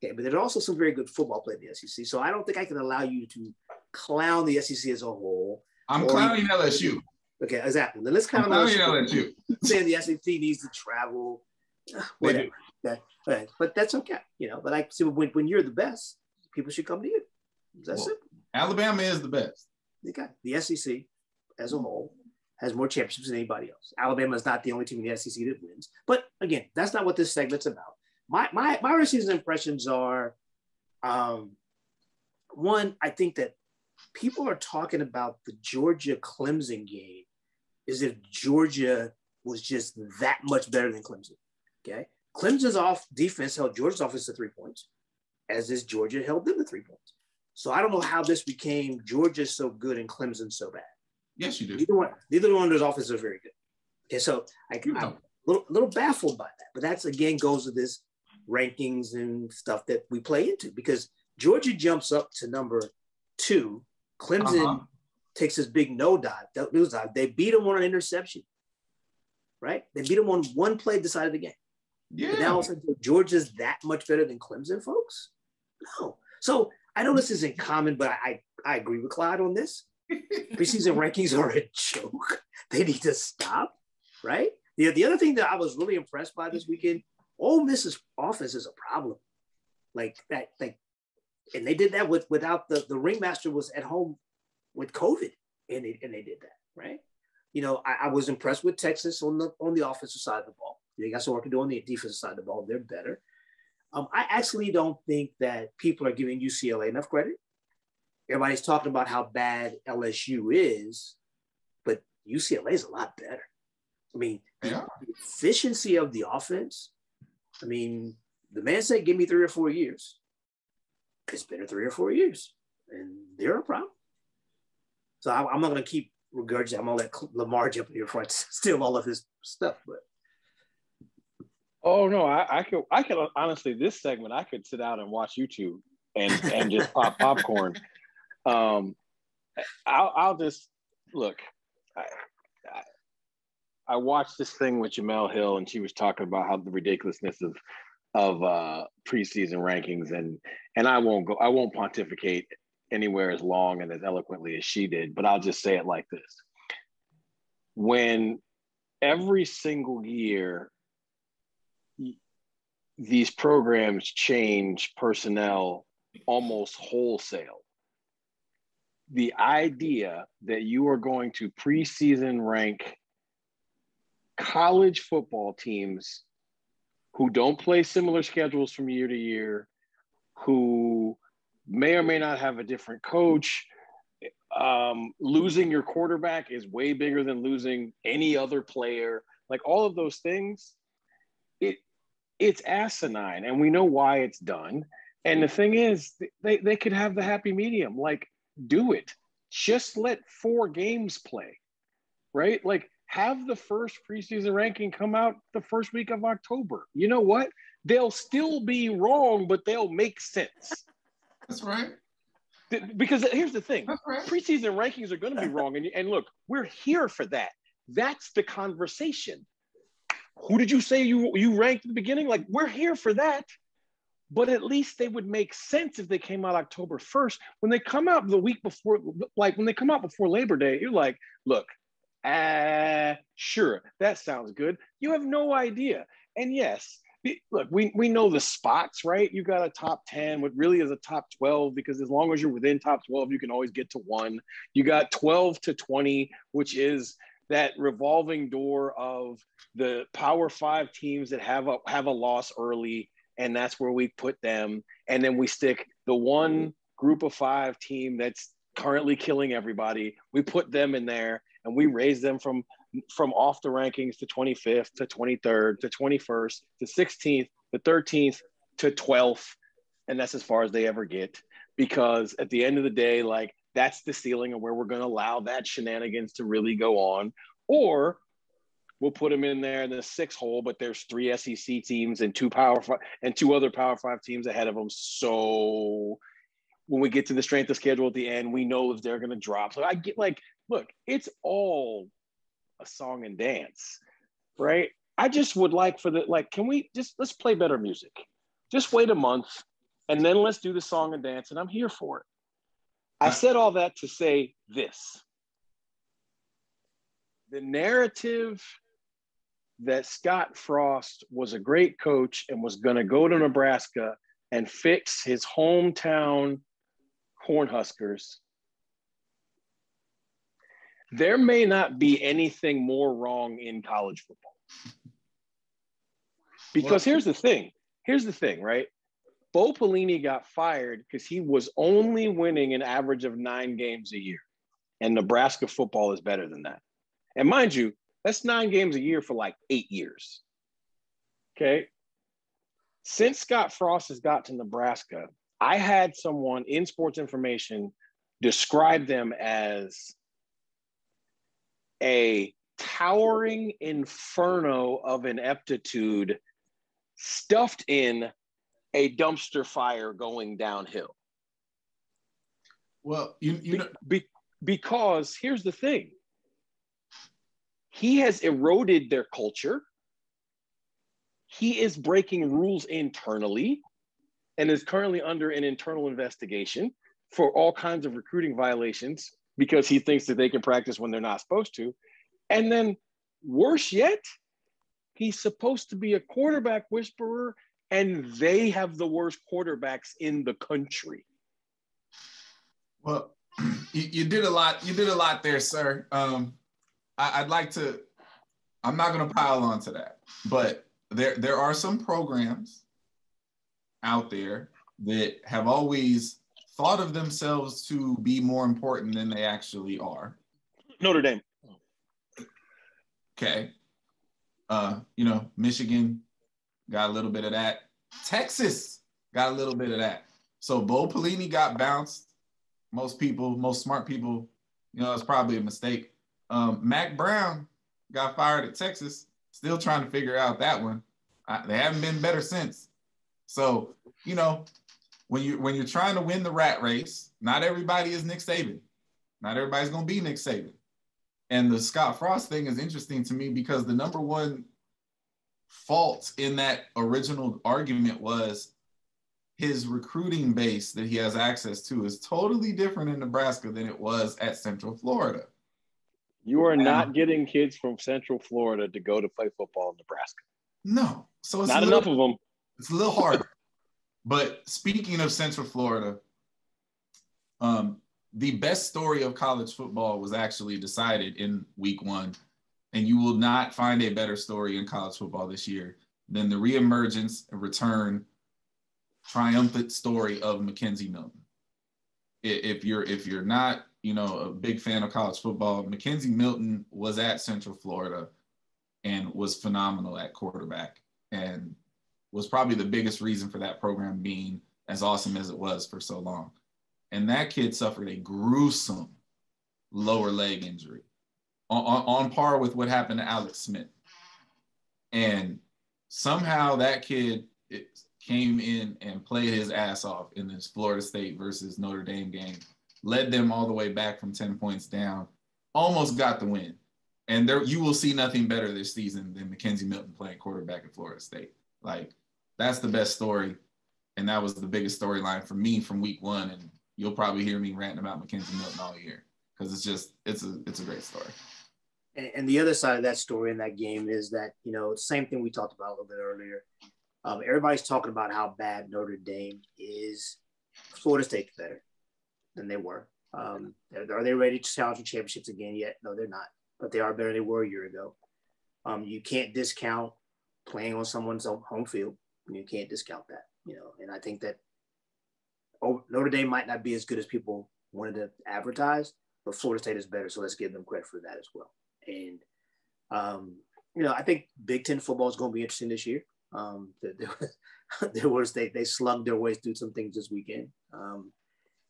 Okay, but there's also some very good football played in the SEC. So I don't think I can allow you to clown the SEC as a whole. I'm clowning you, LSU. Okay, exactly. Then let's kind I'm clowning LSU. saying the SEC needs to travel, whatever. Okay, but, but that's okay, you know. But I see when, when you're the best, people should come to you. That's Well, it. Alabama is the best. Okay, the SEC as a whole has more championships than anybody else. Alabama is not the only team in the SEC that wins. But again, that's not what this segment's about. My my my season impressions are, um, one. I think that people are talking about the Georgia Clemson game is if Georgia was just that much better than Clemson. Okay, Clemson's off defense held Georgia's offense to three points, as is Georgia held them to three points. So I don't know how this became Georgia's so good and Clemson so bad. Yes, you do. Neither one, neither one of those offenses are very good. Okay, so I, I'm a little, little baffled by that, but that's again goes to this rankings and stuff that we play into because Georgia jumps up to number two. Clemson Uh-huh. takes this big no dive. dive. They beat them on an interception, right? They beat them on one play, decided the game. Yeah. But now all of a sudden, Georgia's that much better than Clemson, folks? No. So I know this isn't common, but I, I agree with Clyde on this. Preseason rankings are a joke. They need to stop, right? The, the other thing that I was really impressed by this weekend, Ole Miss's offense is a problem. Like that, like, and they did that with without the the ringmaster was at home with COVID, and they and they did that, right? You know, I, I was impressed with Texas on the on the offensive side of the ball. They got some work to do on the defensive side of the ball. They're better. Um, I actually don't think that people are giving UCLA enough credit. Everybody's talking about how bad LSU is, but UCLA is a lot better. I mean, the efficiency of the offense. I mean, the man said, "Give me three or four years." It's been three or four years, and they're a problem. So I, I'm not going to keep regurgitating. I'm going to let Lamar jump in here before I steal all of his stuff. But Oh no, I, I could I could honestly this segment I could sit down and watch YouTube and and just pop popcorn. Um, I'll I'll just look. I I watched this thing with Jemele Hill and she was talking about how the ridiculousness of of uh, preseason rankings and and I won't go I won't pontificate anywhere as long and as eloquently as she did, but I'll just say it like this: when every single year these programs change personnel almost wholesale. The idea that you are going to preseason rank college football teams who don't play similar schedules from year to year, who may or may not have a different coach, um, losing your quarterback is way bigger than losing any other player. Like all of those things, it it's asinine, and we know why it's done. And the thing is, they they could have the happy medium. Like, do it. Just let four games play, right? Like, have the first preseason ranking come out the first week of October. You know what? They'll still be wrong, but they'll make sense. That's right. Because here's the thing right. preseason rankings are going to be wrong. And, and look, we're here for that. That's the conversation. Who did you say you, you ranked at the beginning? Like, we're here for that. But at least they would make sense if they came out October 1st. When they come out the week before, like when they come out before Labor Day, you're like, look, ah, sure, that sounds good. You have no idea. And yes, look, we, we know the spots, right? You got a top 10, what really is a top 12, because as long as you're within top 12, you can always get to one. You got 12 to 20, which is that revolving door of the power five teams that have a have a loss early, and that's where we put them. And then we stick the one group of five team that's currently killing everybody. We put them in there and we raise them from from off the rankings to 25th to 23rd to 21st to 16th to 13th to 12th and that's as far as they ever get. Because at the end of the day like that's the ceiling of where we're going to allow that shenanigans to really go on. Or we'll put them in there in the six hole but there's three sec teams and two power five and two other power five teams ahead of them so when we get to the strength of schedule at the end we know if they're going to drop. So i get like look it's all a song and dance, right? I just would like for the like, can we just let's play better music? Just wait a month and then let's do the song and dance, and I'm here for it. I said all that to say this. The narrative that Scott Frost was a great coach and was going to go to Nebraska and fix his hometown Cornhuskers. There may not be anything more wrong in college football. Because here's the thing. Here's the thing, right? Bo Pelini got fired because he was only winning an average of nine games a year. And Nebraska football is better than that. And mind you, that's nine games a year for like eight years. Okay. Since Scott Frost has got to Nebraska, I had someone in sports information describe them as a towering inferno of ineptitude stuffed in a dumpster fire going downhill. Well, you, you know, be, because here's the thing he has eroded their culture. He is breaking rules internally and is currently under an internal investigation for all kinds of recruiting violations because he thinks that they can practice when they're not supposed to. And then, worse yet, he's supposed to be a quarterback whisperer, and they have the worst quarterbacks in the country. Well, you, did a lot. You did a lot there, sir. Um, I, would like to. I'm not going to pile on to that, but there there are some programs out there that have always thought of themselves to be more important than they actually are. Notre Dame. Okay. Uh, you know, Michigan got a little bit of that. Texas got a little bit of that. So Bo Pelini got bounced. Most people, most smart people, you know, it's probably a mistake. Um, Mack Brown got fired at Texas. Still trying to figure out that one. I, they haven't been better since. So you know, when you when you're trying to win the rat race, not everybody is Nick Saban. Not everybody's gonna be Nick Saban. And the Scott Frost thing is interesting to me because the number one fault in that original argument was his recruiting base that he has access to is totally different in Nebraska than it was at Central Florida. You are not getting kids from Central Florida to go to play football in Nebraska. No. So it's not little, enough of them. It's a little harder. But speaking of Central Florida, um, the best story of college football was actually decided in week one. And you will not find a better story in college football this year than the reemergence and return triumphant story of McKenzie Milton. If you're if you're not you know, a big fan of college football. McKenzie Milton was at Central Florida and was phenomenal at quarterback and was probably the biggest reason for that program being as awesome as it was for so long. And that kid suffered a gruesome lower leg injury on, on, on par with what happened to Alex Smith. And somehow that kid came in and played his ass off in this Florida State versus Notre Dame game led them all the way back from 10 points down, almost got the win. And there you will see nothing better this season than McKenzie Milton playing quarterback at Florida State. Like that's the best story. And that was the biggest storyline for me from week one. And you'll probably hear me ranting about McKenzie Milton all year because it's just it's a it's a great story. And, and, the other side of that story in that game is that you know same thing we talked about a little bit earlier. Um, everybody's talking about how bad Notre Dame is. Florida State's better than they were. Um, are they ready to challenge for championships again yet? No, they're not, but they are better than they were a year ago. Um, you can't discount playing on someone's home field. You can't discount that, you know. And I think that oh, Notre Dame might not be as good as people wanted to advertise, but Florida State is better. So let's give them credit for that as well. And um, you know, I think Big Ten football is going to be interesting this year. Um, there, was they they slugged their ways through some things this weekend. Um,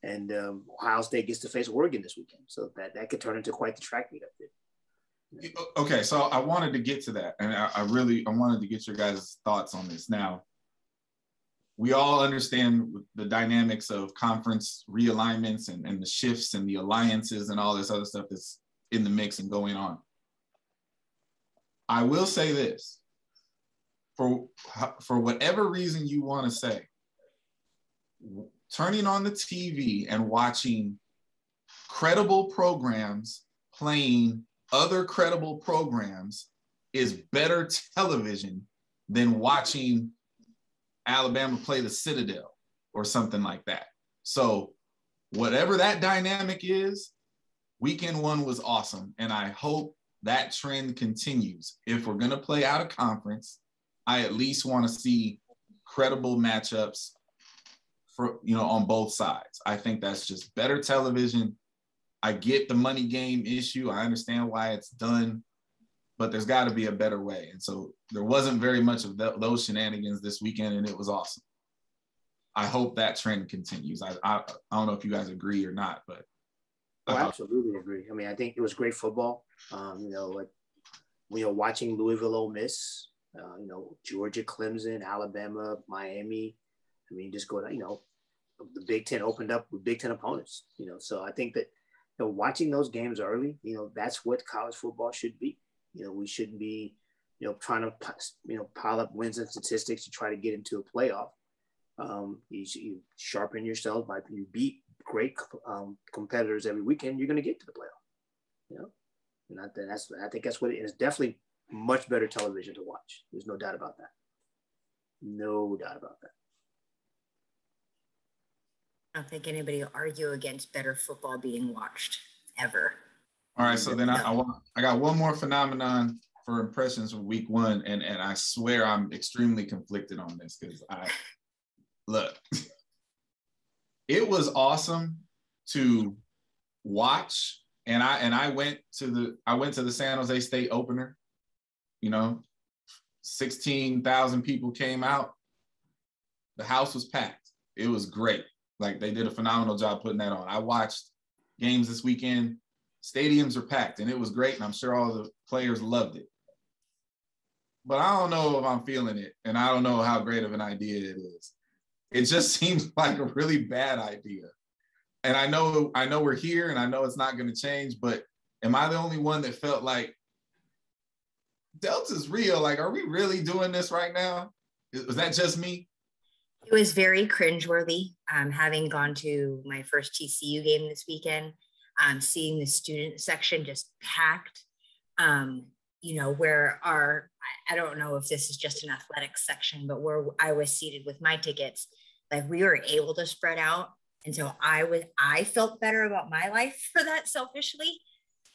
and um, Ohio State gets to face Oregon this weekend, so that that could turn into quite the track meet up there. Okay, so I wanted to get to that, and I, I really I wanted to get your guys' thoughts on this. Now, we all understand the dynamics of conference realignments and, and the shifts and the alliances and all this other stuff that's in the mix and going on. I will say this for for whatever reason you want to say, turning on the TV and watching credible programs playing other credible programs is better television than watching Alabama play the Citadel or something like that. So, whatever that dynamic is, weekend one was awesome. And I hope that trend continues. If we're going to play out of conference, I at least want to see credible matchups for, you know, on both sides. I think that's just better television. I get the money game issue. I understand why it's done, but there's got to be a better way. And so there wasn't very much of those shenanigans this weekend, and it was awesome. I hope that trend continues. I, I, I don't know if you guys agree or not, but Oh, I absolutely agree. I mean, I think it was great football. Um, you know, like you know, watching Louisville, Ole Miss, uh, you know, Georgia, Clemson, Alabama, Miami. I mean, just go to you know, the Big Ten opened up with Big Ten opponents. You know, so I think that you know, watching those games early, you know, that's what college football should be. You know, we shouldn't be, you know, trying to you know pile up wins and statistics to try to get into a playoff. Um, you, you sharpen yourself by you beat great um, competitors every weekend, you're going to get to the playoff. You know, and I, that's I think that's what it is. Definitely much better television to watch. There's no doubt about that. No doubt about that. I don't think anybody will argue against better football being watched ever. All right, so then I, I, want, I got one more phenomenon for impressions from week one, and and I swear I'm extremely conflicted on this because I look. it was awesome to watch and i and i went to the i went to the san jose state opener. You know 16,000 people came out. The house was packed. It was great. Like they did a phenomenal job putting that on. I watched games this weekend stadiums are packed and it was great and i'm sure all the players loved it but i don't know if i'm feeling it and i don't know how great of an idea it is it just seems like a really bad idea. And I know I know we're here and I know it's not going to change, but am I the only one that felt like Delta's real? Like, are we really doing this right now? Was that just me? It was very cringeworthy. Um, having gone to my first TCU game this weekend, um, seeing the student section just packed. Um, you know, where our, I don't know if this is just an athletics section, but where I was seated with my tickets, like we were able to spread out. And so I was, I felt better about my life for that selfishly.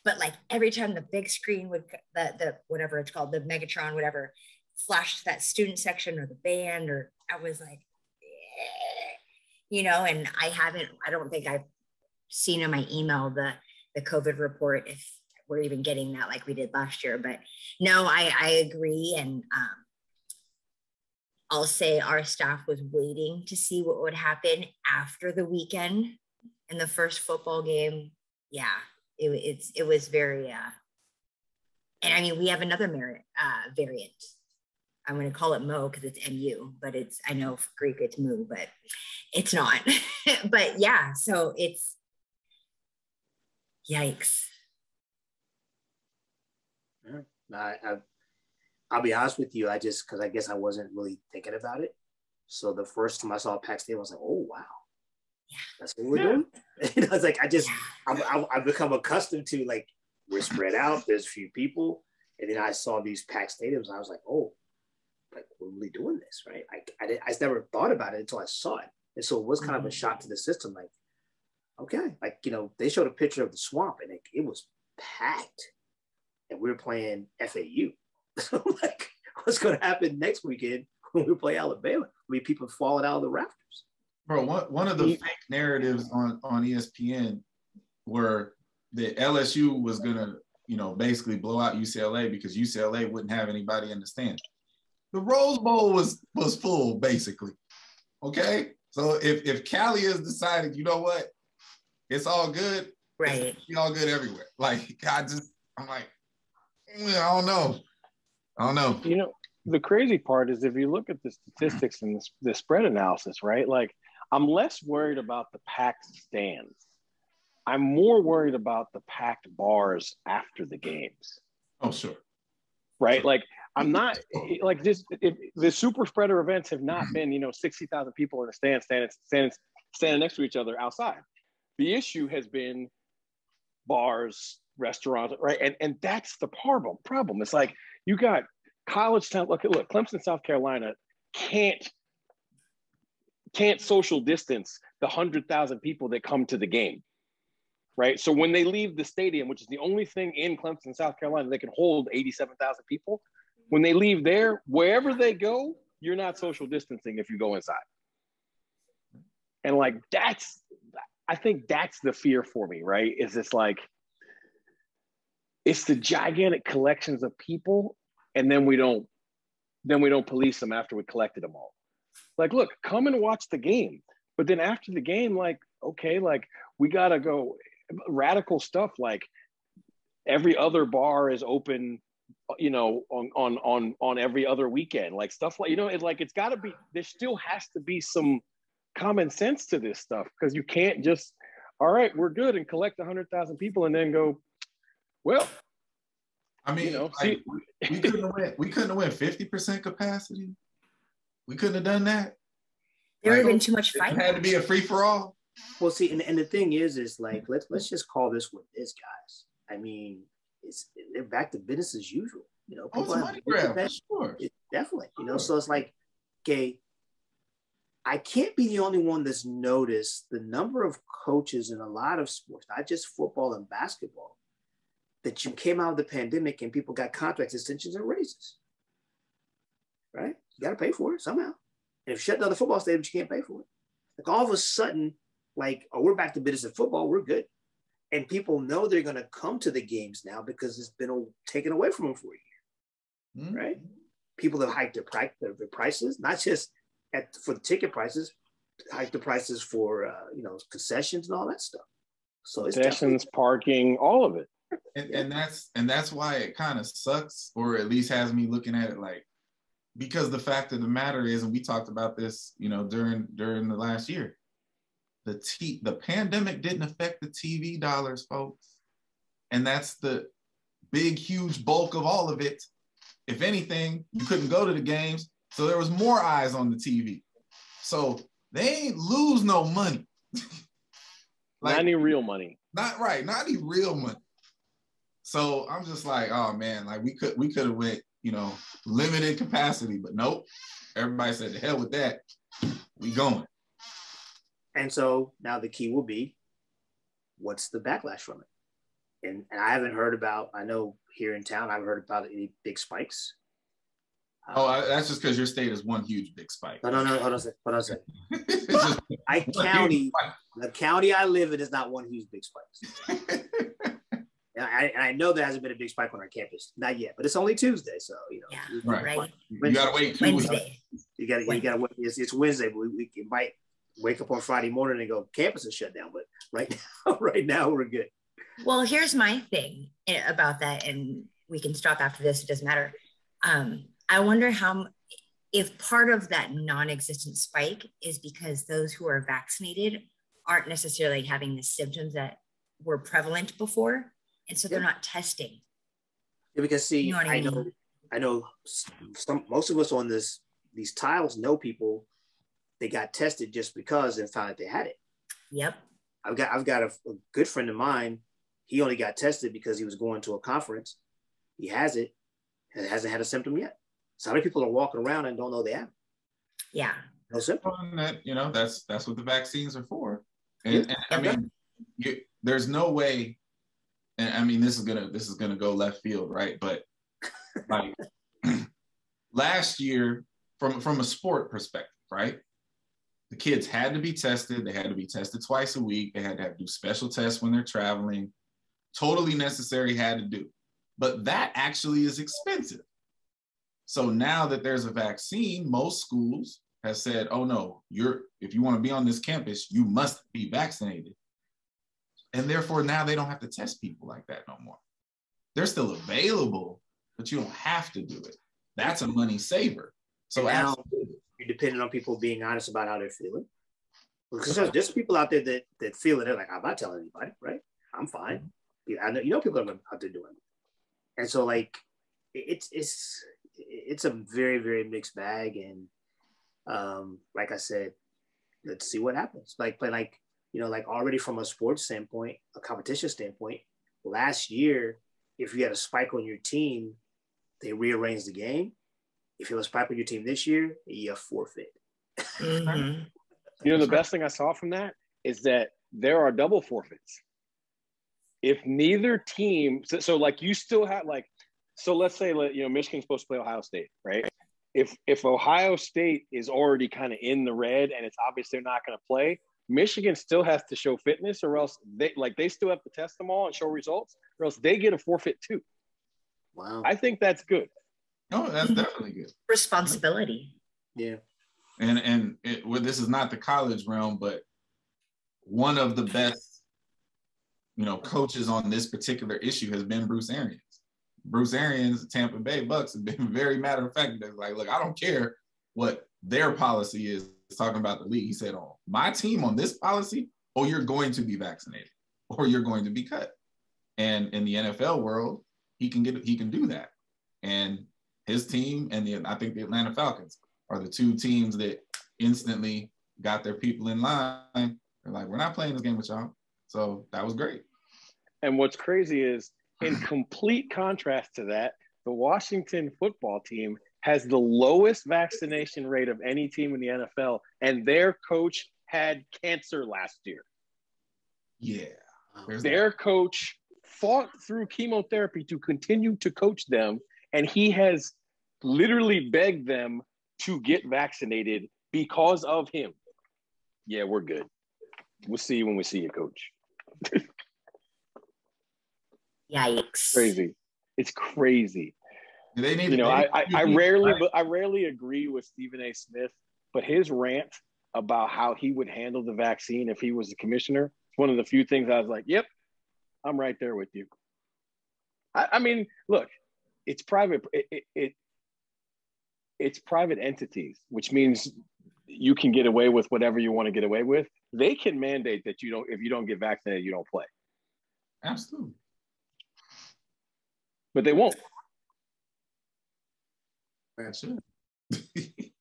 But like every time the big screen would, the, the whatever it's called, the Megatron, whatever, flashed that student section or the band, or I was like, eh, you know, and I haven't, I don't think I've seen in my email the, the COVID report if we're even getting that like we did last year. But no, I, I agree. And um, I'll say our staff was waiting to see what would happen after the weekend and the first football game. Yeah, it, it's, it was very, uh, and I mean, we have another merit, uh, variant. I'm going to call it Mo because it's MU, but it's, I know Greek it's Mu, but it's not. but yeah, so it's, yikes. I, I, I'll be honest with you. I just because I guess I wasn't really thinking about it. So the first time I saw Pack Stadium, I was like, "Oh wow, yeah, that's what we're yeah. doing." And I was like, I just i have become accustomed to like we're spread out. There's a few people, and then I saw these packed stadiums. And I was like, "Oh, like we're really doing this, right?" I I, did, I never thought about it until I saw it, and so it was kind mm-hmm. of a mm-hmm. shock to the system. Like, okay, like you know, they showed a picture of the swamp, and it, it was packed and we are playing FAU. So like, what's going to happen next weekend when we play Alabama? I mean, people falling out of the rafters. Bro, one, one of the mm. fake narratives on, on ESPN were that LSU was going to, you know, basically blow out UCLA because UCLA wouldn't have anybody in the stands. The Rose Bowl was was full, basically. Okay, so if if Cali has decided, you know what, it's all good, right? It's all good everywhere. Like I just, I'm like, eh, I don't know. I don't know. You know, the crazy part is if you look at the statistics and the, the spread analysis, right? Like, I'm less worried about the packed stands. I'm more worried about the packed bars after the games. Oh, sure. right? Like I'm not oh. eh, like this. If, the super spreader events have not mm-hmm. been, you know, sixty thousand people in a stand, standing, standing, standing next to each other outside. The issue has been bars, restaurants, right? And and that's the problem. Problem. It's like you got college town. Look, look, Clemson, South Carolina can't can't social distance the hundred thousand people that come to the game, right? So when they leave the stadium, which is the only thing in Clemson, South Carolina, that can hold eighty-seven thousand people. When they leave there, wherever they go, you're not social distancing if you go inside. And like that's, I think that's the fear for me, right? Is this like, it's the gigantic collections of people, and then we don't, then we don't police them after we collected them all. Like, look, come and watch the game, but then after the game, like, okay, like we gotta go radical stuff like every other bar is open you know on on on on every other weekend like stuff like you know it's like it's got to be there still has to be some common sense to this stuff because you can't just all right we're good and collect 100000 people and then go well I mean, You know, like, see- we couldn't have went. We couldn't have went fifty percent capacity. We couldn't have done that. There would have been too much It fight. had to be a free for all. Well, see, and, and the thing is, is like let's let's just call this what it is, guys. I mean, it's they're back to business as usual. You know, Oh, it's a have- money grab for sure. it- definitely. You know, so it's like, okay, I can't be the only one that's noticed the number of coaches in a lot of sports, not just football and basketball, that you came out of the pandemic and people got contract extensions and raises. Right? You got to pay for it somehow. And if you shut down the football stadium, you can't pay for it. Like all of a sudden, like, oh, we're back to business in football, we're good. And people know they're going to come to the games now because it's been taken away from them for a year Hmm? right? People have hiked their, pri- their, their prices, not just at for the ticket prices, hiked the prices for uh, you know concessions and all that stuff. So it's definitely- sessions parking all of it. And, and that's and that's why it kind of sucks or at least has me looking at it like because the fact of the matter is and we talked about this you know during during the last year the t the pandemic didn't affect the tv dollars folks. And that's the big huge bulk of all of it. If anything you couldn't go to the games so there was more eyes on the tv so they ain't lose no money not any real money not right, not any real money. So I'm just like, oh man, like we could we could have went, you know, limited capacity, but nope. Everybody said the hell with that. We going. and so now the key will be, what's the backlash from it? And and I haven't heard about. I know here in town, I haven't heard about any big spikes. Oh, I, that's just because your state is one huge big spike. no, no, no. Hold on a second. Hold on a second. Just I county, the county I live in is not one huge big spike. And I, and I know there hasn't been a big spike on our campus, not yet, but it's only Tuesday, so you know. Yeah, Right. right. you gotta wait two weeks. Wednesday. You got to, you got to. It's, it's Wednesday, but we, we can- might wake up on Friday morning and go campus is shut down. But right now, right now we're good. Well, here's my thing about that, and we can stop after this. It doesn't matter. Um, I wonder how if part of that non-existent spike is because those who are vaccinated aren't necessarily having the symptoms that were prevalent before, and so they're not testing. Yeah, because see, You know I I know. I know some most of us on this these tiles know people they got tested just because and found that they had it. Yep. I've got I've got a, a good friend of mine. He only got tested because he was going to a conference. He has it and hasn't had a symptom yet. So how many people are walking around and don't know they have? Yeah. no symptom? And that you know that's that's what the vaccines are for. And, and i mean you, there's no way and i mean this is gonna this is gonna go left field right? But like last year from from a sport perspective right? The kids had to be tested. They had to be tested twice a week. They had to have do special tests when they're traveling. Totally necessary had to do. But that actually is expensive so now that there's a vaccine most schools have said, "Oh no, you're if you want to be on this campus, you must be vaccinated." And therefore now they don't have to test people like that no more. They're still available, but you don't have to do it. That's a money saver. So Now- You're depending on people being honest about how they're feeling. Because there's, there's people out there that that feel it. They're like, I'm not telling anybody, right? I'm fine. Mm-hmm. Yeah, I know you know people are out there doing it. And so like it's it's it's a very very mixed bag, and um, like I said, let's see what happens. Like, but like you know, like already from a sports standpoint, a competition standpoint, last year, if you had a spike on your team, they rearranged the game. If it was a spike on your team this year, you forfeit. Mm-hmm. you know, the best thing I saw from that is that there are double forfeits. If neither team, so, so like you still have like, so let's say you know Michigan's supposed to play Ohio State, right? If if Ohio State is already kind of in the red and it's obvious they're not going to play, Michigan still has to show fitness, or else they like they still have to test them all and show results, or else they get a forfeit too. Wow, I think that's good. Oh, that's definitely good. Responsibility. Yeah, and and it, well, this is not the college realm, but one of the best, you know, coaches on this particular issue has been Bruce Arians. Bruce Arians, Tampa Bay Bucks, have been very matter of fact. They're like, look, I don't care what their policy is talking about the league. He said, "Oh, my team on this policy, oh, you're going to be vaccinated, or you're going to be cut." And in the NFL world, he can get he can do that. And his team and the I think the Atlanta Falcons are the two teams that instantly got their people in line. They're like, "We're not playing this game with y'all." So that was great. And what's crazy is, in complete contrast to that, the Washington football team has the lowest vaccination rate of any team in the NFL, and their coach had cancer last year. Yeah. their that? coach fought through chemotherapy to continue to coach them, and he has literally begged them to get vaccinated because of him. Yeah, we're good. We'll see you when we see you, coach. Yikes. Crazy. It's crazy. They need, you know, I, I, I rarely, but I rarely agree with Stephen A. Smith, but his rant about how he would handle the vaccine if he was the commissioner, it's one of the few things I was like, "Yep, I'm right there with you." I, I mean, look, it's private. It, it, it it's private entities, which means you can get away with whatever you want to get away with. They can mandate that you don't, if you don't get vaccinated, you don't play. Absolutely. But they won't. That's it.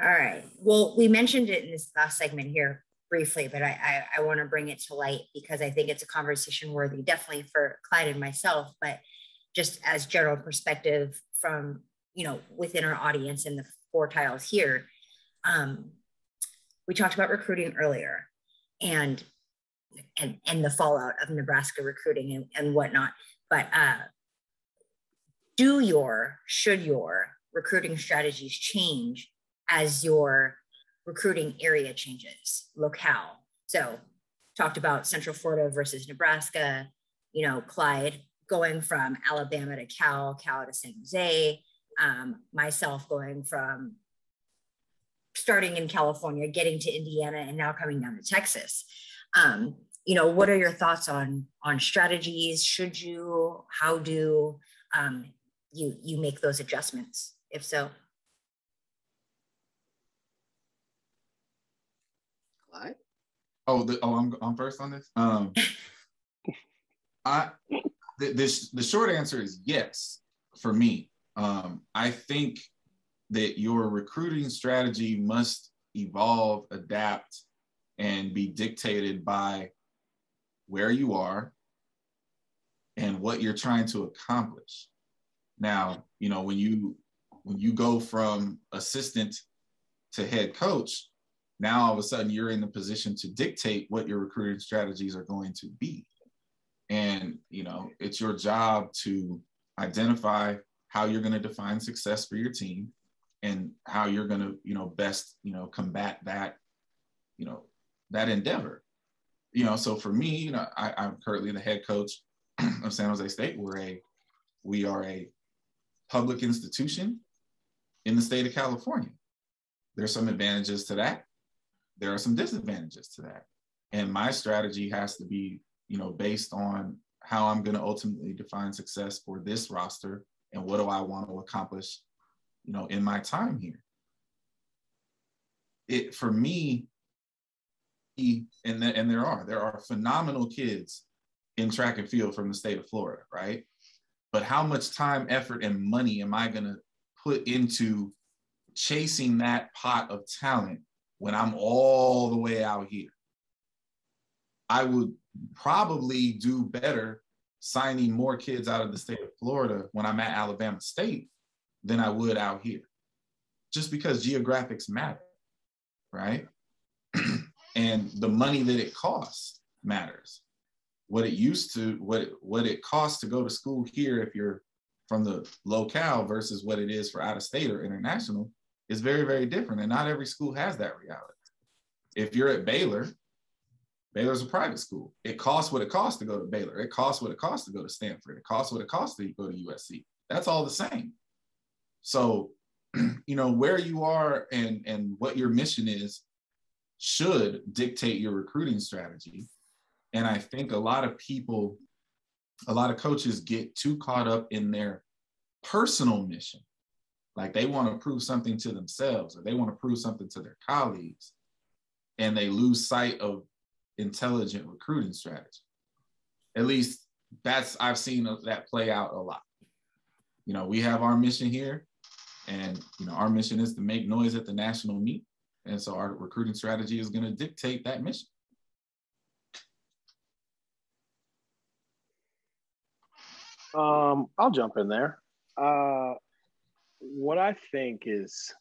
All right. Well, we mentioned it in this last segment here briefly, but I, I, I want to bring it to light because I think it's a conversation worthy, definitely for Clyde and myself, but just as general perspective from, you know, within our audience and the four tiles here. Um, we talked about recruiting earlier and and and the fallout of Nebraska recruiting and, and whatnot. But uh, do your, should your recruiting strategies change as your recruiting area changes, locale? So, talked about Central Florida versus Nebraska, you know, Clyde going from Alabama to Cal, Cal to San Jose, um, myself going from starting in California, getting to Indiana, and now coming down to Texas. Um, you know, what are your thoughts on on strategies? Should you? How do? Um, you you make those adjustments if so Clyde? oh the, oh I'm, I'm first on this um i the, this the short answer is yes for me um i think that your recruiting strategy must evolve adapt and be dictated by where you are and what you're trying to accomplish now, you know, when you when you go from assistant to head coach, now all of a sudden you're in the position to dictate what your recruiting strategies are going to be. And, you know, it's your job to identify how you're going to define success for your team and how you're going to, you know, best, you know, combat that, you know, that endeavor. You know, so for me, you know, I, I'm currently the head coach of San Jose State. We're a, we are a public institution in the state of California. There's some advantages to that. There are some disadvantages to that. And my strategy has to be, you know, based on how I'm going to ultimately define success for this roster and what do I want to accomplish, you know, in my time here. It for me, and, the, and there are there are phenomenal kids in track and field from the state of Florida, right? but how much time, effort, and money am I going to put into chasing that pot of talent when I'm all the way out here? I would probably do better signing more kids out of the state of Florida when I'm at Alabama State than I would out here, just because geographics matter, right? And the money that it costs matters. What it used to, what what it costs to go to school here if you're from the locale versus what it is for out of state or international is very, very different. And not every school has that reality. If you're at Baylor, Baylor's a private school. It costs what it costs to go to Baylor. It costs what it costs to go to Stanford. It costs what it costs to go to USC. That's all the same. So, you know, where you are and and what your mission is should dictate your recruiting strategy. And I think a lot of people, a lot of coaches get too caught up in their personal mission. Like they want to prove something to themselves or they want to prove something to their colleagues. And they lose sight of intelligent recruiting strategy. At least that's I've seen that play out a lot. You know, we have our mission here, and you know, our mission is to make noise at the national meet, and so our recruiting strategy is going to dictate that mission. Um, I'll jump in there. Uh, what I think is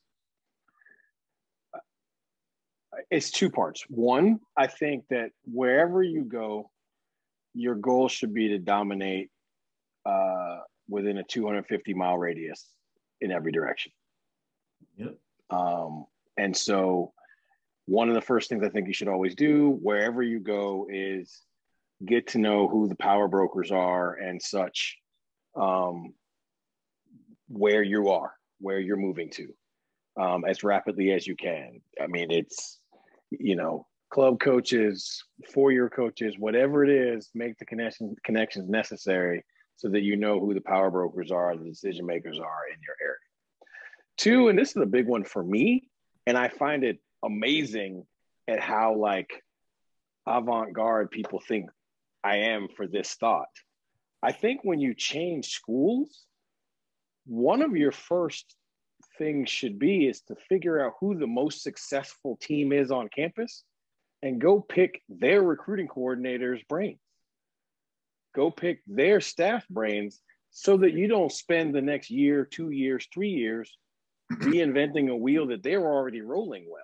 it's two parts. One, I think that wherever you go, your goal should be to dominate uh, within a 250 mile radius in every direction. Yep. Um, and so, one of the first things I think you should always do wherever you go is get to know who the power brokers are and such, um, where you are, where you're moving to. Um, as rapidly as you can. I mean, it's you know, club coaches, four-year coaches, whatever it is, make the connection connections necessary so that you know who the power brokers are, the decision makers are in your area. Two, and this is a big one for me, and I find it amazing at how like avant-garde people think I am for this thought. I think when you change schools, one of your first things should be is to figure out who the most successful team is on campus and go pick their recruiting coordinator's brains. Go pick their staff brains so that you don't spend the next year, two years, three years reinventing a wheel that they were already rolling well.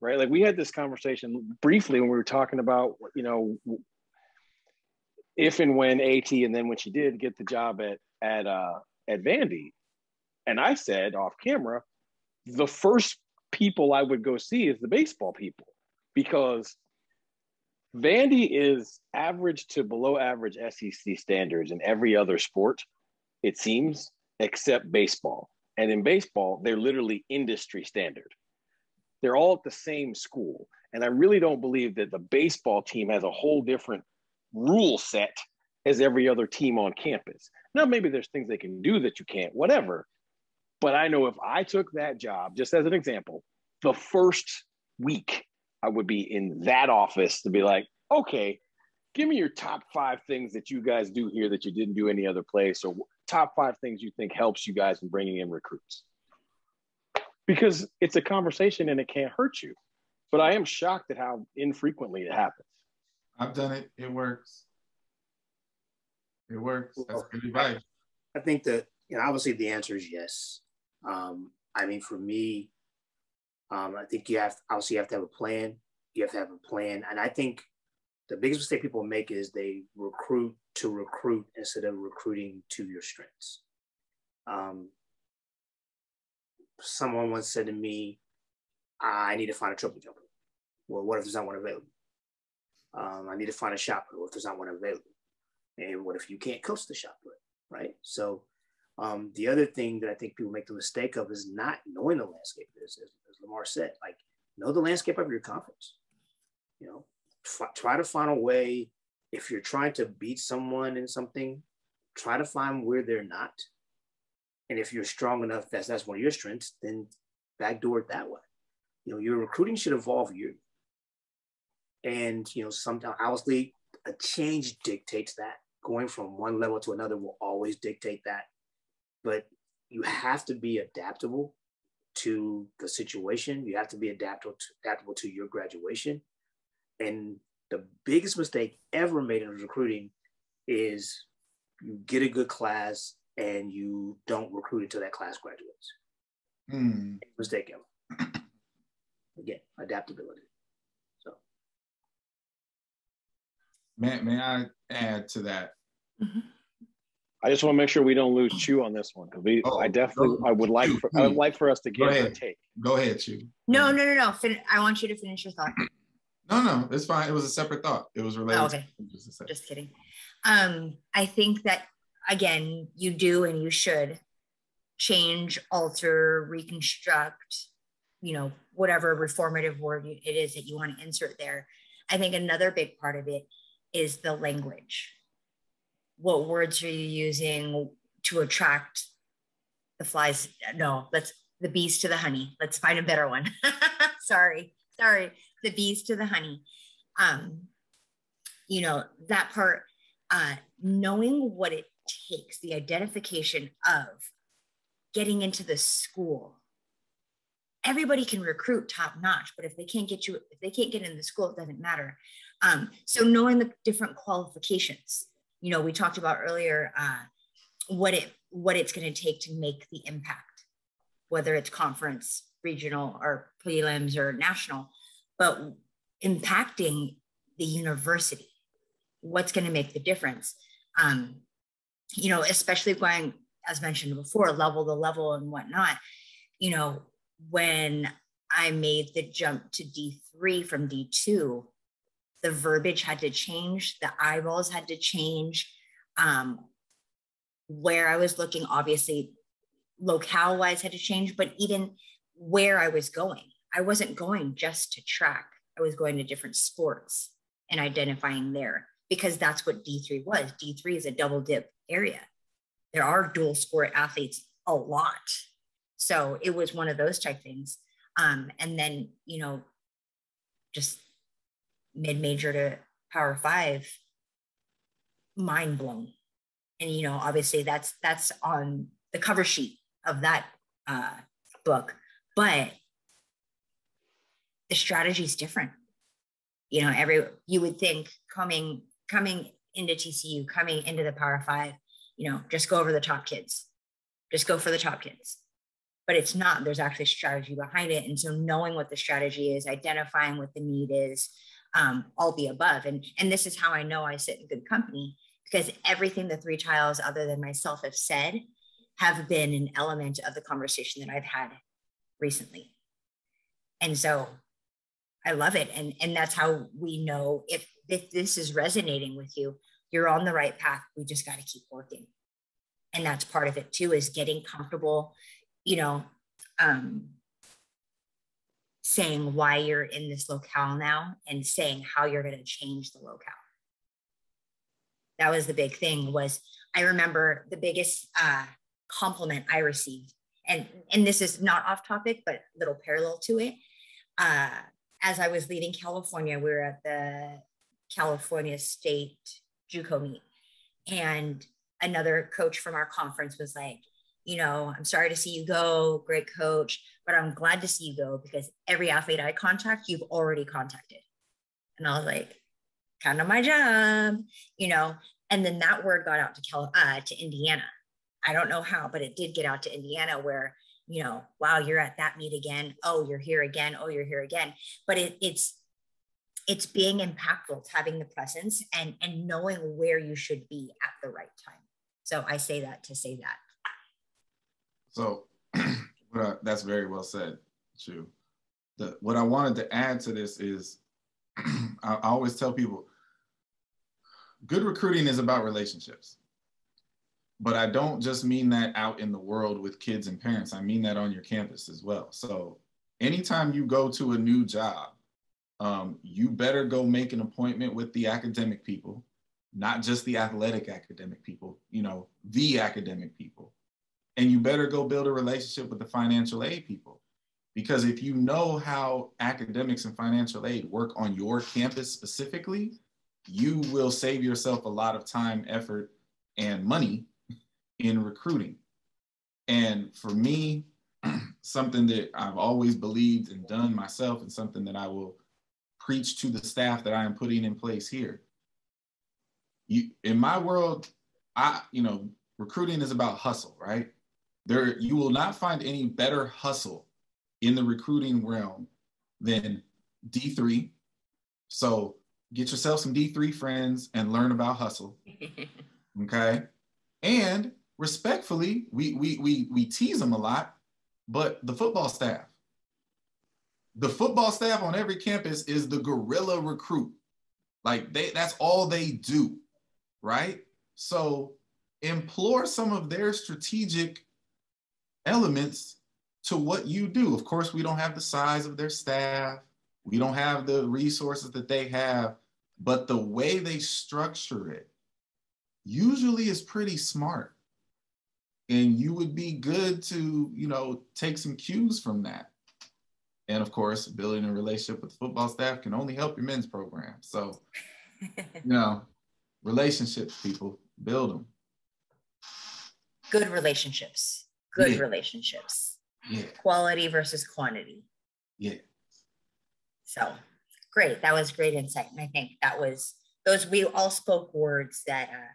Right? Like we had this conversation briefly when we were talking about, you know, if and when AT and then when she did get the job at at uh at Vandy, and I said off camera, the first people I would go see is the baseball people because Vandy is average to below average SEC standards in every other sport, it seems, except baseball. And in baseball, they're literally industry standard. They're all at the same school. And I really don't believe that the baseball team has a whole different rule set as every other team on campus. Now, maybe there's things they can do that you can't, whatever. But I know if I took that job, just as an example, the first week I would be in that office to be like, okay, give me your top five things that you guys do here that you didn't do any other place, or top five things you think helps you guys in bringing in recruits. Because it's a conversation and it can't hurt you. But I am shocked at how infrequently it happens. I've done it. It works. It works. That's good advice. I think that you know, obviously the answer is yes. Um, I mean, for me, um, I think you have obviously you have to have a plan. You have to have a plan, and I think the biggest mistake people make is they recruit to recruit instead of recruiting to your strengths. Um, someone once said to me, "I need to find a triple jumper." Well, what if there's not one available? Um, I need to find a shot put. What if there's not one available? And what if you can't coach the shot put? Right. So um, the other thing that I think people make the mistake of is not knowing the landscape. As, as, as Lamar said, like know the landscape of your conference. You know, try to find a way. If you're trying to beat someone in something, try to find where they're not. And if you're strong enough, that's that's one of your strengths. Then backdoor it that way. You know, your recruiting should evolve you And you know, sometimes obviously a change dictates that going from one level to another will always dictate that. But you have to be adaptable to the situation. You have to be adaptable to, adaptable to your graduation. And the biggest mistake ever made in recruiting is you get a good class and you don't recruit until that class graduates. Hmm. Mistake ever. Again, adaptability. So, May, may I add to that? I just want to make sure we don't lose Chu on this one because we. Oh, I definitely. go- I would like. For, I would like for us to Go get a ahead. take. Go ahead, Chu. No, no, no, no. Fin- I want you to finish your thought. No, no, it's fine. It was a separate thought. It was related. Oh, okay. To, just. Just kidding. Um, I think that again, you do and you should change, alter, reconstruct, you know, whatever reformative word it is that you want to insert there. I think another big part of it is the language. What words are you using to attract the flies? No, let's the bees to the honey. Let's find a better one. sorry, sorry, the bees to the honey. Um, you know, that part, uh, knowing what it takes, the identification of getting into the school. Everybody can recruit top notch, but if they can't get you, if they can't get in the school, it doesn't matter. Um, so knowing the different qualifications, you know, we talked about earlier uh, what it what it's going to take to make the impact, whether it's conference, regional, or prelims or national, but impacting the university what's going to make the difference? Um, you know especially going as mentioned before level to level and whatnot you know when i made the jump to d3 from d2 the verbiage had to change the eyeballs had to change. Um, where i was looking obviously locale wise had to change but even where i was going i wasn't going just to track i was going to different sports and identifying there because that's what D3 was. D3 is a double dip area. There are dual sport athletes a lot. So it was one of those type things. Um, and then, you know, just mid major to power five, mind blown. And, you know, obviously that's, that's on the cover sheet of that uh, book, but the strategy is different. You know every you would think coming coming into tcu coming into the power five you know just go over the top kids. Just go for the top kids. But it's not. There's actually strategy behind it. And so knowing what the strategy is identifying what the need is um, all the above. And and this is how i know i sit in good company because everything the three tiles other than myself have said have been an element of the conversation that i've had recently. And so I love it. And, and that's how we know if, if this is resonating with you, you're on the right path. We just got to keep working. And that's part of it too, is getting comfortable, you know, um, saying why you're in this locale now and saying how you're going to change the locale. That was the big thing was I remember the biggest uh, compliment I received. And, and this is not off topic, but a little parallel to it. Uh, as I was leaving California, we were at the California State JUCO meet, and another coach from our conference was like, "You know, I'm sorry to see you go, great coach, but I'm glad to see you go because every athlete I contact, you've already contacted." And I was like, "Kind of my job," you know. And then that word got out to Cal- uh, to Indiana. I don't know how, but it did get out to Indiana where you know, wow, you're at that meet again. Oh, you're here again. Oh, you're here again. But it, it's it's being impactful. It's having the presence and and knowing where you should be at the right time. So I say that to say that. So what that's very well said, Chu. The, what I wanted to add to this is I, I always tell people good recruiting is about relationships. But I don't just mean that out in the world with kids and parents. I mean that on your campus as well. So anytime you go to a new job, um, you better go make an appointment with the academic people, not just the athletic academic people, you know, the academic people. And you better go build a relationship with the financial aid people. Because if you know how academics and financial aid work on your campus specifically, you will save yourself a lot of time, effort, and money in recruiting. And for me, something that I've always believed and done myself, and something that I will preach to the staff that I am putting in place here. You, in my world, I, you know, recruiting is about hustle, right? There, you will not find any better hustle in the recruiting realm than D3. So get yourself some D3 friends and learn about hustle. Okay. And respectfully, we we we we tease them a lot, but the football staff, the football staff on every campus is the guerrilla recruit. Like they that's all they do, right? So implore some of their strategic elements to what you do. Of course, we don't have the size of their staff. We don't have the resources that they have, but the way they structure it usually is pretty smart. And you would be good to, you know, take some cues from that. And of course, building a relationship with the football staff can only help your men's program. So, you know, relationships, people, build them. Good relationships. Good Yeah. relationships. Yeah, Quality versus quantity. yeah. So great. That was great insight. And I think that was those we all spoke words that uh,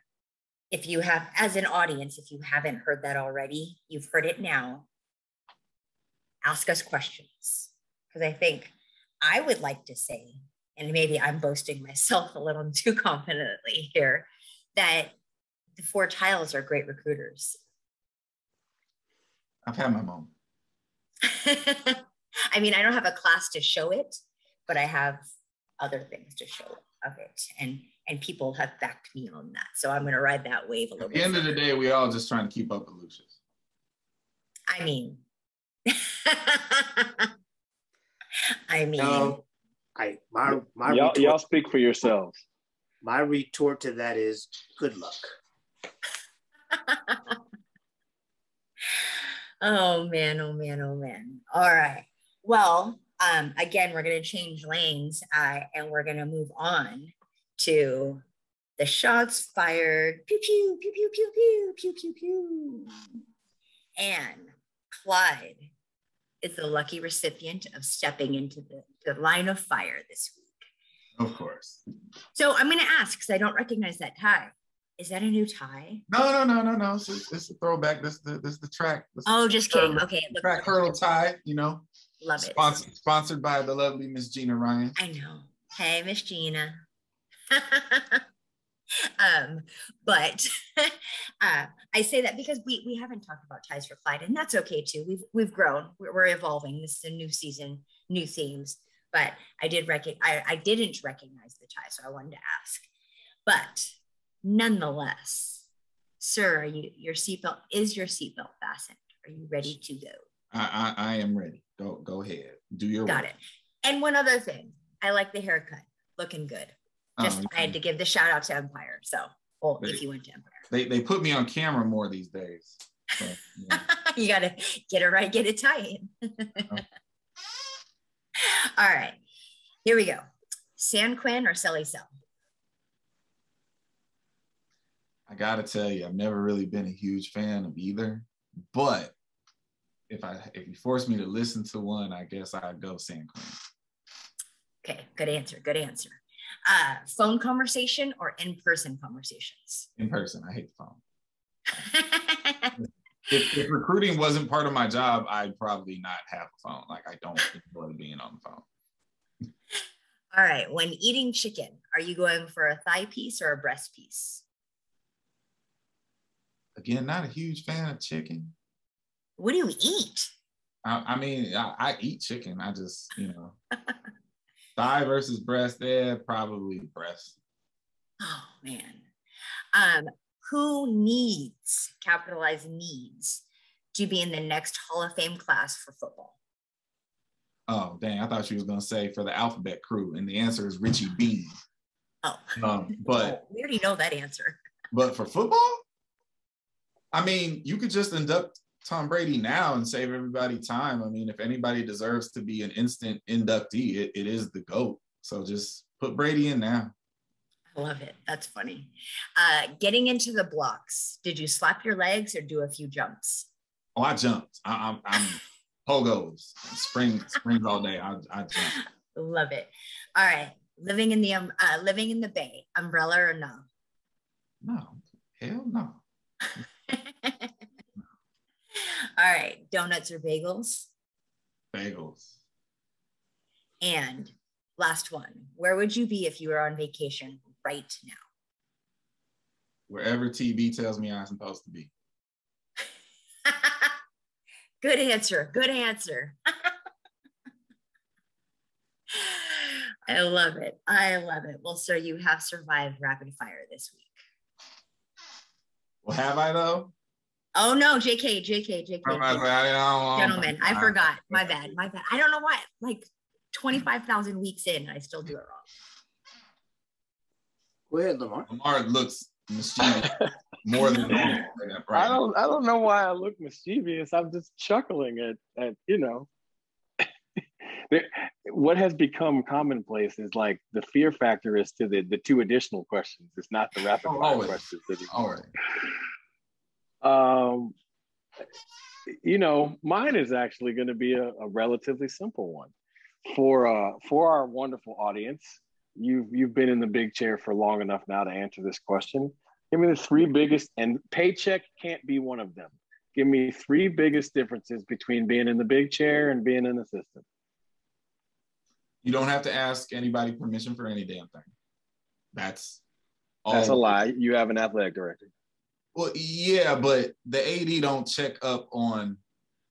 if you have as an audience, if you haven't heard that already, you've heard it now. Ask us questions. Because I think I would like to say, and maybe I'm boasting myself a little too confidently here, that the four tiles are great recruiters. I've had my moment. I mean, I don't have a class to show it, but I have other things to show of it, and and people have backed me on that. So I'm going to ride that wave a little At the bit. end of the day, we all just trying to keep up with Lucius. I mean, I mean, No, I my my Y'all, retort, y'all speak for yourselves. my retort to that is good luck. oh man, oh man, oh man. All right. Well, um, again, we're going to change lanes uh, and we're going to move on to the shots fired. Pew, pew, pew, pew, pew, pew, pew, pew, pew. And Clyde is the lucky recipient of stepping into the, the line of fire this week. Of course. So I'm going to ask because I don't recognize that tie. Is that a new tie? No, no, no, no, no. It's, it's, it's a throwback. This the this the track. This Oh, just kidding. Hurdle- Okay. track hurdle tie. You know, Love it. sponsored sponsored by the lovely Miss Gina Ryan. I know. Hey, Miss Gina. um, but uh, I say that because we we haven't talked about ties for Clyde, and that's okay too. We've we've grown. We're, we're evolving. This is a new season, new themes. But I did rec- I, I didn't recognize the tie, so I wanted to ask. But nonetheless, sir, are you your seatbelt is your seatbelt fastened? Are you ready to go? I, I I am ready. Go go ahead. Do your Got work. it. And one other thing, I like the haircut, looking good. Just Um, I had to give the shout out to Empire. So, well, if you went to Empire, They they put me on camera more these days. So, yeah. you got to get it right, get it tight. All right, here we go. San Quinn or Celly Cel? I gotta tell you, I've never really been a huge fan of either. But if I if you force me to listen to one, I guess I'd go San Quentin. Okay, good answer. Good answer. Uh, phone conversation or in person conversations? In person, I hate the phone. If, if recruiting wasn't part of my job, I'd probably not have a phone. Like I don't enjoy being on the phone. All right, when eating chicken, are you going for a thigh piece or a breast piece? Again, not a huge fan of chicken. What do you eat? I, I mean, I, I eat chicken. I just, you know, thigh versus breast. Yeah, probably breast. Oh man. Um, who needs capitalized needs to be in the next Hall of Fame class for football? Oh, dang! I thought she was gonna say for the alphabet crew, and the answer is Richie Bean. Oh, Um, but oh, we already know that answer. but for football, I mean, you could just induct Tom Brady now and save everybody time. I mean, if anybody deserves to be an instant inductee, it, it is the GOAT. So just put Brady in now. I love it. That's funny. Uh, getting into the blocks, did you slap your legs or do a few jumps? Oh, I jumped. I, I'm, I'm pogos, spring, springs all day. I, I jumped. Love it. All right, living in the um, uh, living in the Bay, umbrella or no? No, hell no. All right, donuts or bagels? Bagels. And last one, where would you be if you were on vacation right now? Wherever TB tells me I'm supposed to be. good answer. Good answer. I love it. I love it. Well, sir, you have survived rapid fire this week. Well, have I though? Oh no, JK, JK, JK. JK. Gentlemen, I forgot. My bad. My bad. I don't know why. Like 25,000 weeks in, I still do it wrong. Go ahead, Lamar. Lamar looks mischievous more than normal. I don't. I don't know why I look mischievous. I'm just chuckling at, at you know. what has become commonplace is like the fear factor is to the the two additional questions. It's not the rapid fire oh, questions anymore. Um, you know, mine is actually going to be a, a relatively simple one for uh for our wonderful audience you've you've been in the big chair for long enough now to answer this question. Give me the three biggest, and paycheck can't be one of them. Give me three biggest differences between being in the big chair and being an assistant. You don't have to ask anybody permission for any damn thing. That's all. That's a lie. You have an athletic director. Well, yeah, but the AD don't check up on,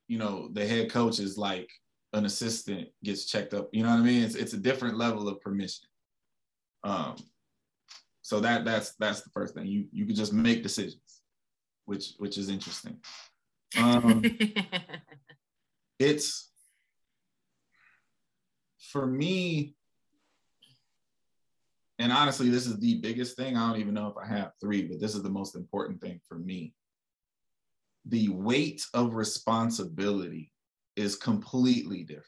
you know, the head coach is like an assistant gets checked up. You know what I mean? It's it's a different level of permission. Um, so that that's that's the first thing. You you can just make decisions, which which is interesting. Um, it's for me, and honestly, this is the biggest thing. I don't even know if I have three, but this is the most important thing for me. The weight of responsibility is completely different.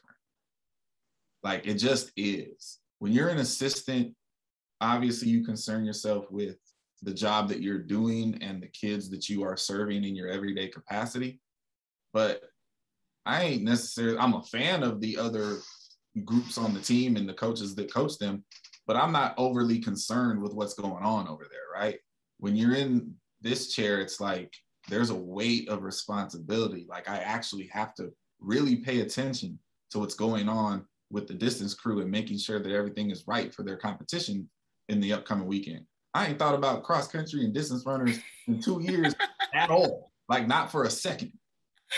Like it just is. When you're an assistant obviously you concern yourself with the job that you're doing and the kids that you are serving in your everyday capacity. But I ain't necessarily, I'm a fan of the other groups on the team and the coaches that coach them, but I'm not overly concerned with what's going on over there, right? When you're in this chair, it's like there's a weight of responsibility. Like I actually have to really pay attention to what's going on with the distance crew and making sure that everything is right for their competition in the upcoming weekend. I ain't thought about cross country and distance runners in two years at all. Like not for a second.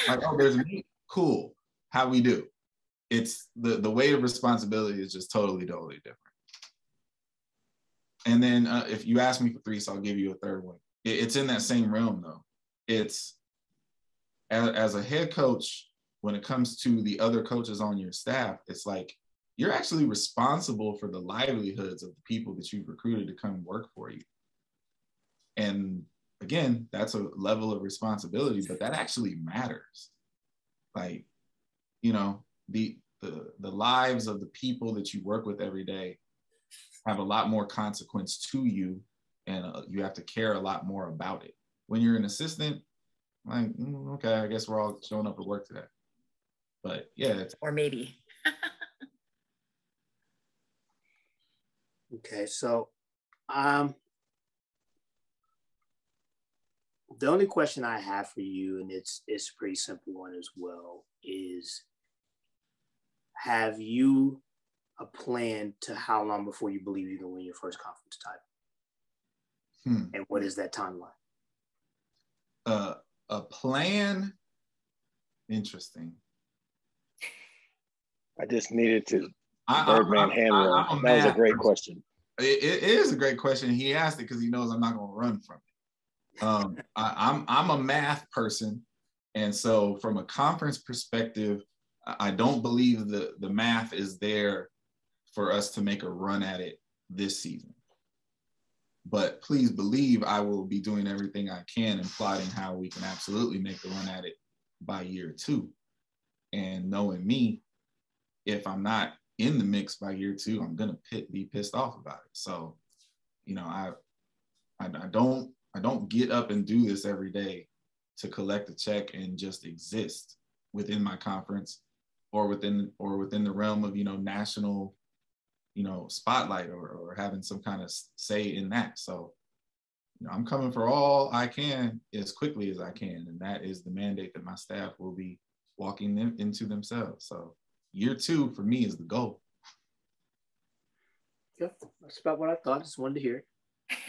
Like, oh, there's me. Cool. How we do. It's the the weight of responsibility is just totally, totally different. And then uh, if you ask me for three, so I'll give you a third one. It, it's in that same realm though. It's as, as a head coach, when it comes to the other coaches on your staff, it's like you're actually responsible for the livelihoods of the people that you've recruited to come work for you. And again, that's a level of responsibility, but that actually matters. Like, you know, the the the lives of the people that you work with every day have a lot more consequence to you, and uh, you have to care a lot more about it. When you're an assistant, like, mm, okay, I guess we're all showing up at work today. But yeah, or maybe. Okay, so um, the only question I have for you, and it's it's a pretty simple one as well, is have you a plan to how long before you believe you can win your first conference title? Hmm. And what is that timeline? Uh, a plan. Interesting. I just needed to Birdman Hamlin. That was a great question. It, it is a great question. He asked it because he knows I'm not going to run from it. Um, I, I'm I'm a math person, and so from a conference perspective, I don't believe the the math is there for us to make a run at it this season. But please believe I will be doing everything I can and plotting how we can absolutely make a run at it by year two. And knowing me, if I'm not in the mix by year two, I'm gonna pit, be pissed off about it. So you know, I, I, I don't, I don't get up and do this every day to collect a check and just exist within my conference or within or within the realm of you know national you know spotlight or, or having some kind of say in that. So you know i'm coming for all i can as quickly as i can and that is the mandate that my staff will be walking them into themselves. So year two for me is the goal. Yeah that's about what i thought just wanted to hear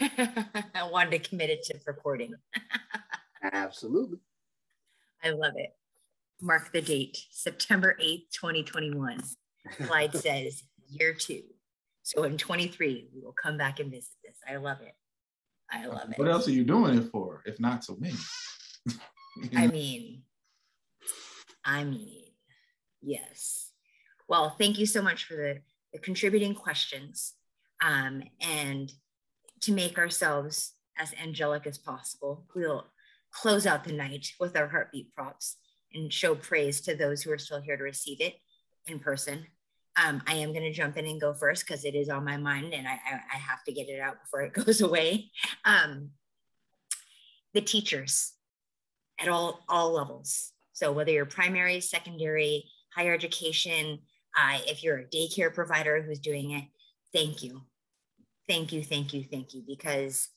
i wanted to commit it to reporting absolutely. I love it. Mark the date September 8th, 2021. Clyde says year two. So in 23, we will come back and visit this. I love it. I love it. What else are you doing it for, if not so many? I mean, I mean, yes. Well, thank you so much for the, the contributing questions um, and to make ourselves as angelic as possible. We'll close out the night with our heartbeat props and show praise to those who are still here to receive it in person. Um, I am going to jump in and go first because it is on my mind and I, I, I, have to get it out before it goes away. Um, the teachers at all, all levels. So whether you're primary, secondary, higher education, uh, if you're a daycare provider who's doing it, thank you. Thank you, thank you, thank you. Because,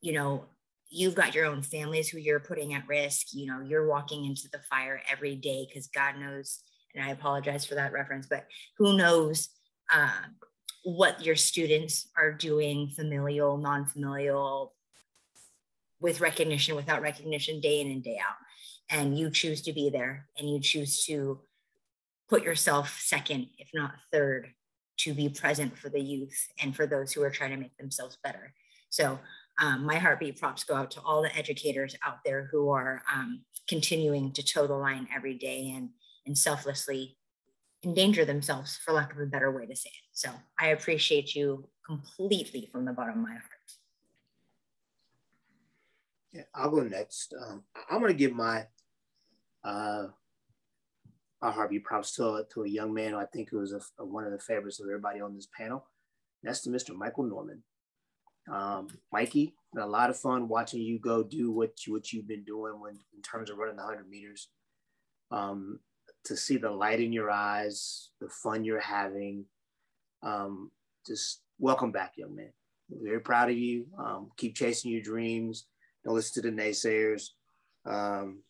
you know, you've got your own families who you're putting at risk. You know, you're walking into the fire every day because God knows, and I apologize for that reference, but who knows uh, what your students are doing, familial, non familial, with recognition, without recognition, day in and day out. And you choose to be there and you choose to put yourself second, if not third, to be present for the youth and for those who are trying to make themselves better. So um, my heartbeat props go out to all the educators out there who are um, continuing to toe the line every day and, and selflessly endanger themselves, for lack of a better way to say it. So I appreciate you completely from the bottom of my heart. Yeah, I'll go next. Um, I'm going to give my uh, my heartbeat props to to a young man who I think was a, a, one of the favorites of everybody on this panel. That's to Mr. Michael Norman. Um, Mikey, a lot of fun watching you go do what you, what you've been doing when in terms of running the 100 meters. Um, to see the light in your eyes, the fun you're having. Um, just welcome back, young man. We're very proud of you. Um, keep chasing your dreams. Don't listen to the naysayers. Um,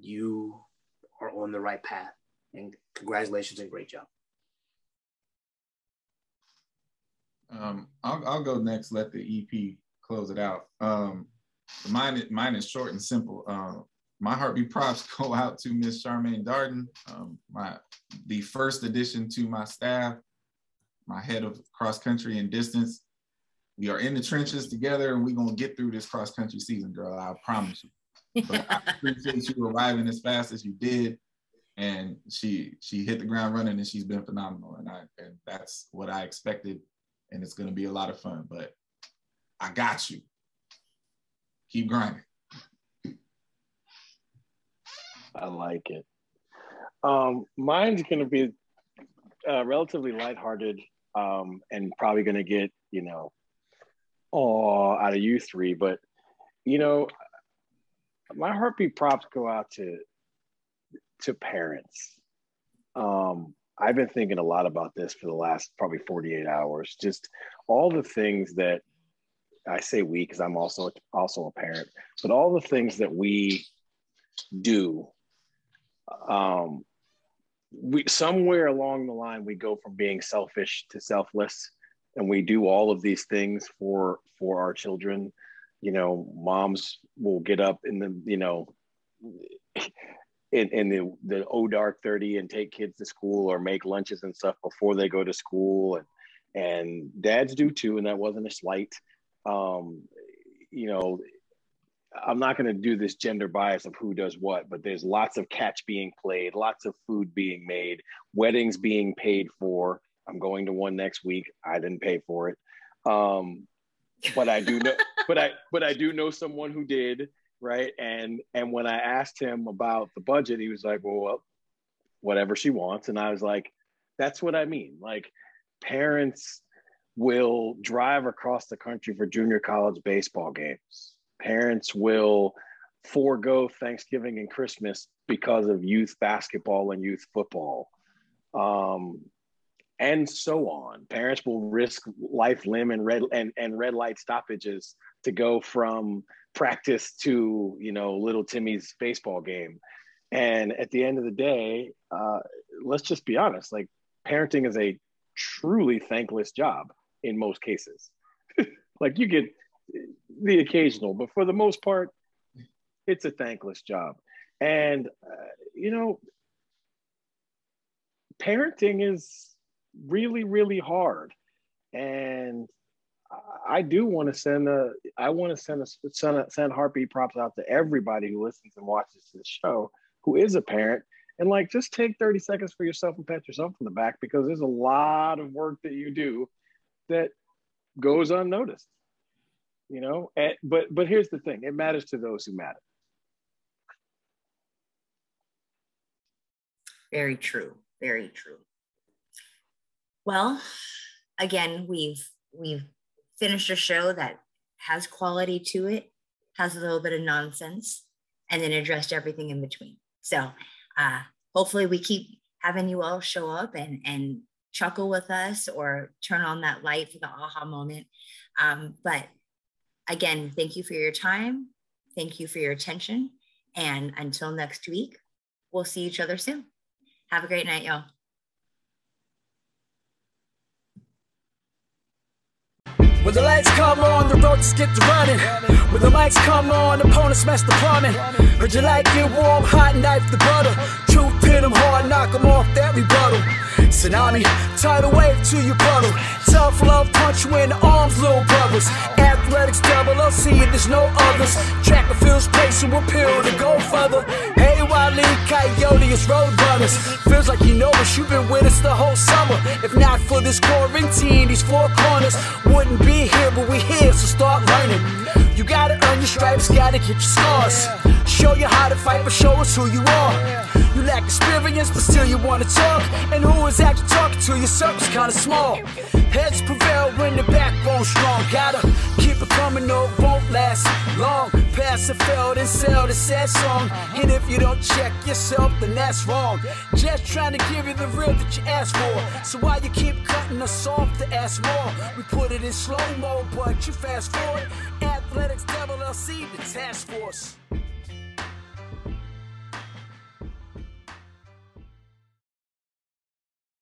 you are on the right path. And congratulations and great job. Um, I'll, I'll go next. Let the EP close it out. Um, mine, mine is short and simple. Uh, my heartbeat props go out to Miss Charmaine Darden, um, my the first addition to my staff, my head of cross country and distance. We are in the trenches together, and we're gonna get through this cross country season, girl. I promise you. But I appreciate you arriving as fast as you did, and she she hit the ground running, and she's been phenomenal. And I and that's what I expected and it's going to be a lot of fun. But I got you. Keep grinding. I like it. Um, mine's going to be uh, relatively lighthearted um, and probably going to get, you know, oh, out of you three. But, you know, my heartbeat props go out to to parents. Um, I've been thinking a lot about this for the last probably 48 hours. Just all the things that I say we because I'm also also a parent, but all the things that we do, um, we somewhere along the line we go from being selfish to selfless, and we do all of these things for for our children. You know, moms will get up in the you know in, in the the O dark 30 and take kids to school or make lunches and stuff before they go to school and and dads do too and that wasn't a slight um, you know i'm not going to do this gender bias of who does what but there's lots of catch being played lots of food being made weddings being paid for i'm going to one next week i didn't pay for it um, but i do know but i but i do know someone who did right? And and when I asked him about the budget, he was like, "Well, well whatever she wants," and I was like, "That's what I mean. Like, parents will drive across the country for junior college baseball games. Parents will forego Thanksgiving and Christmas because of youth basketball and youth football. Um, and so on. Parents will risk life, limb, and red and, and red light stoppages to go from practice to you know little Timmy's baseball game. And at the end of the day, uh, let's just be honest: like parenting is a truly thankless job in most cases. like you get the occasional, but for the most part, it's a thankless job. And uh, you know, parenting is really, really hard. And I do want to send a, I want to send a, send a, send heartbeat props out to everybody who listens and watches this show, who is a parent, and like just take 30 seconds for yourself and pat yourself on the back because there's a lot of work that you do that goes unnoticed, you know. And, but but here's the thing: it matters to those who matter. Very true. Very true. Well, again, we've we've finished a show that has quality to it, has a little bit of nonsense, and then addressed everything in between. So uh, hopefully we keep having you all show up and and chuckle with us or turn on that light for the aha moment. Um, but again, thank you for your time. Thank you for your attention. And until next week, we'll see each other soon. Have a great night, y'all. When the lights come on, the road just get to running. When the mics come on, opponents mess the plumbing. Heard you like it warm, hot knife the butter. Truth pin them hard, knock them off that rebuttal. Tsunami, tidal wave to your puddle. Tough love, punch the arms, little brothers. Athletics double OC, there's no others. Track the fields, placing will peel to go further. Hey, Wally, Coyote is road runners. Feels like you know us, you've been with us the whole summer. If not for this quarantine, these four corners wouldn't be here, but we here, so start learning. You gotta earn your stripes, gotta get your scars. Show you how to fight, but show us who you are. You lack experience, but still you wanna talk. And who is actually talking to you? Circle's kinda small. Heads prevail when the backbone's strong. Gotta it no, won't last long. Pass and fail, and sell the sad song. And if you don't check yourself, then that's wrong. Just trying to give you the real that you asked for. So why you keep cutting us off to ask more? We put it in slow mo, but you fast forward. Athletics Double LC, the task force.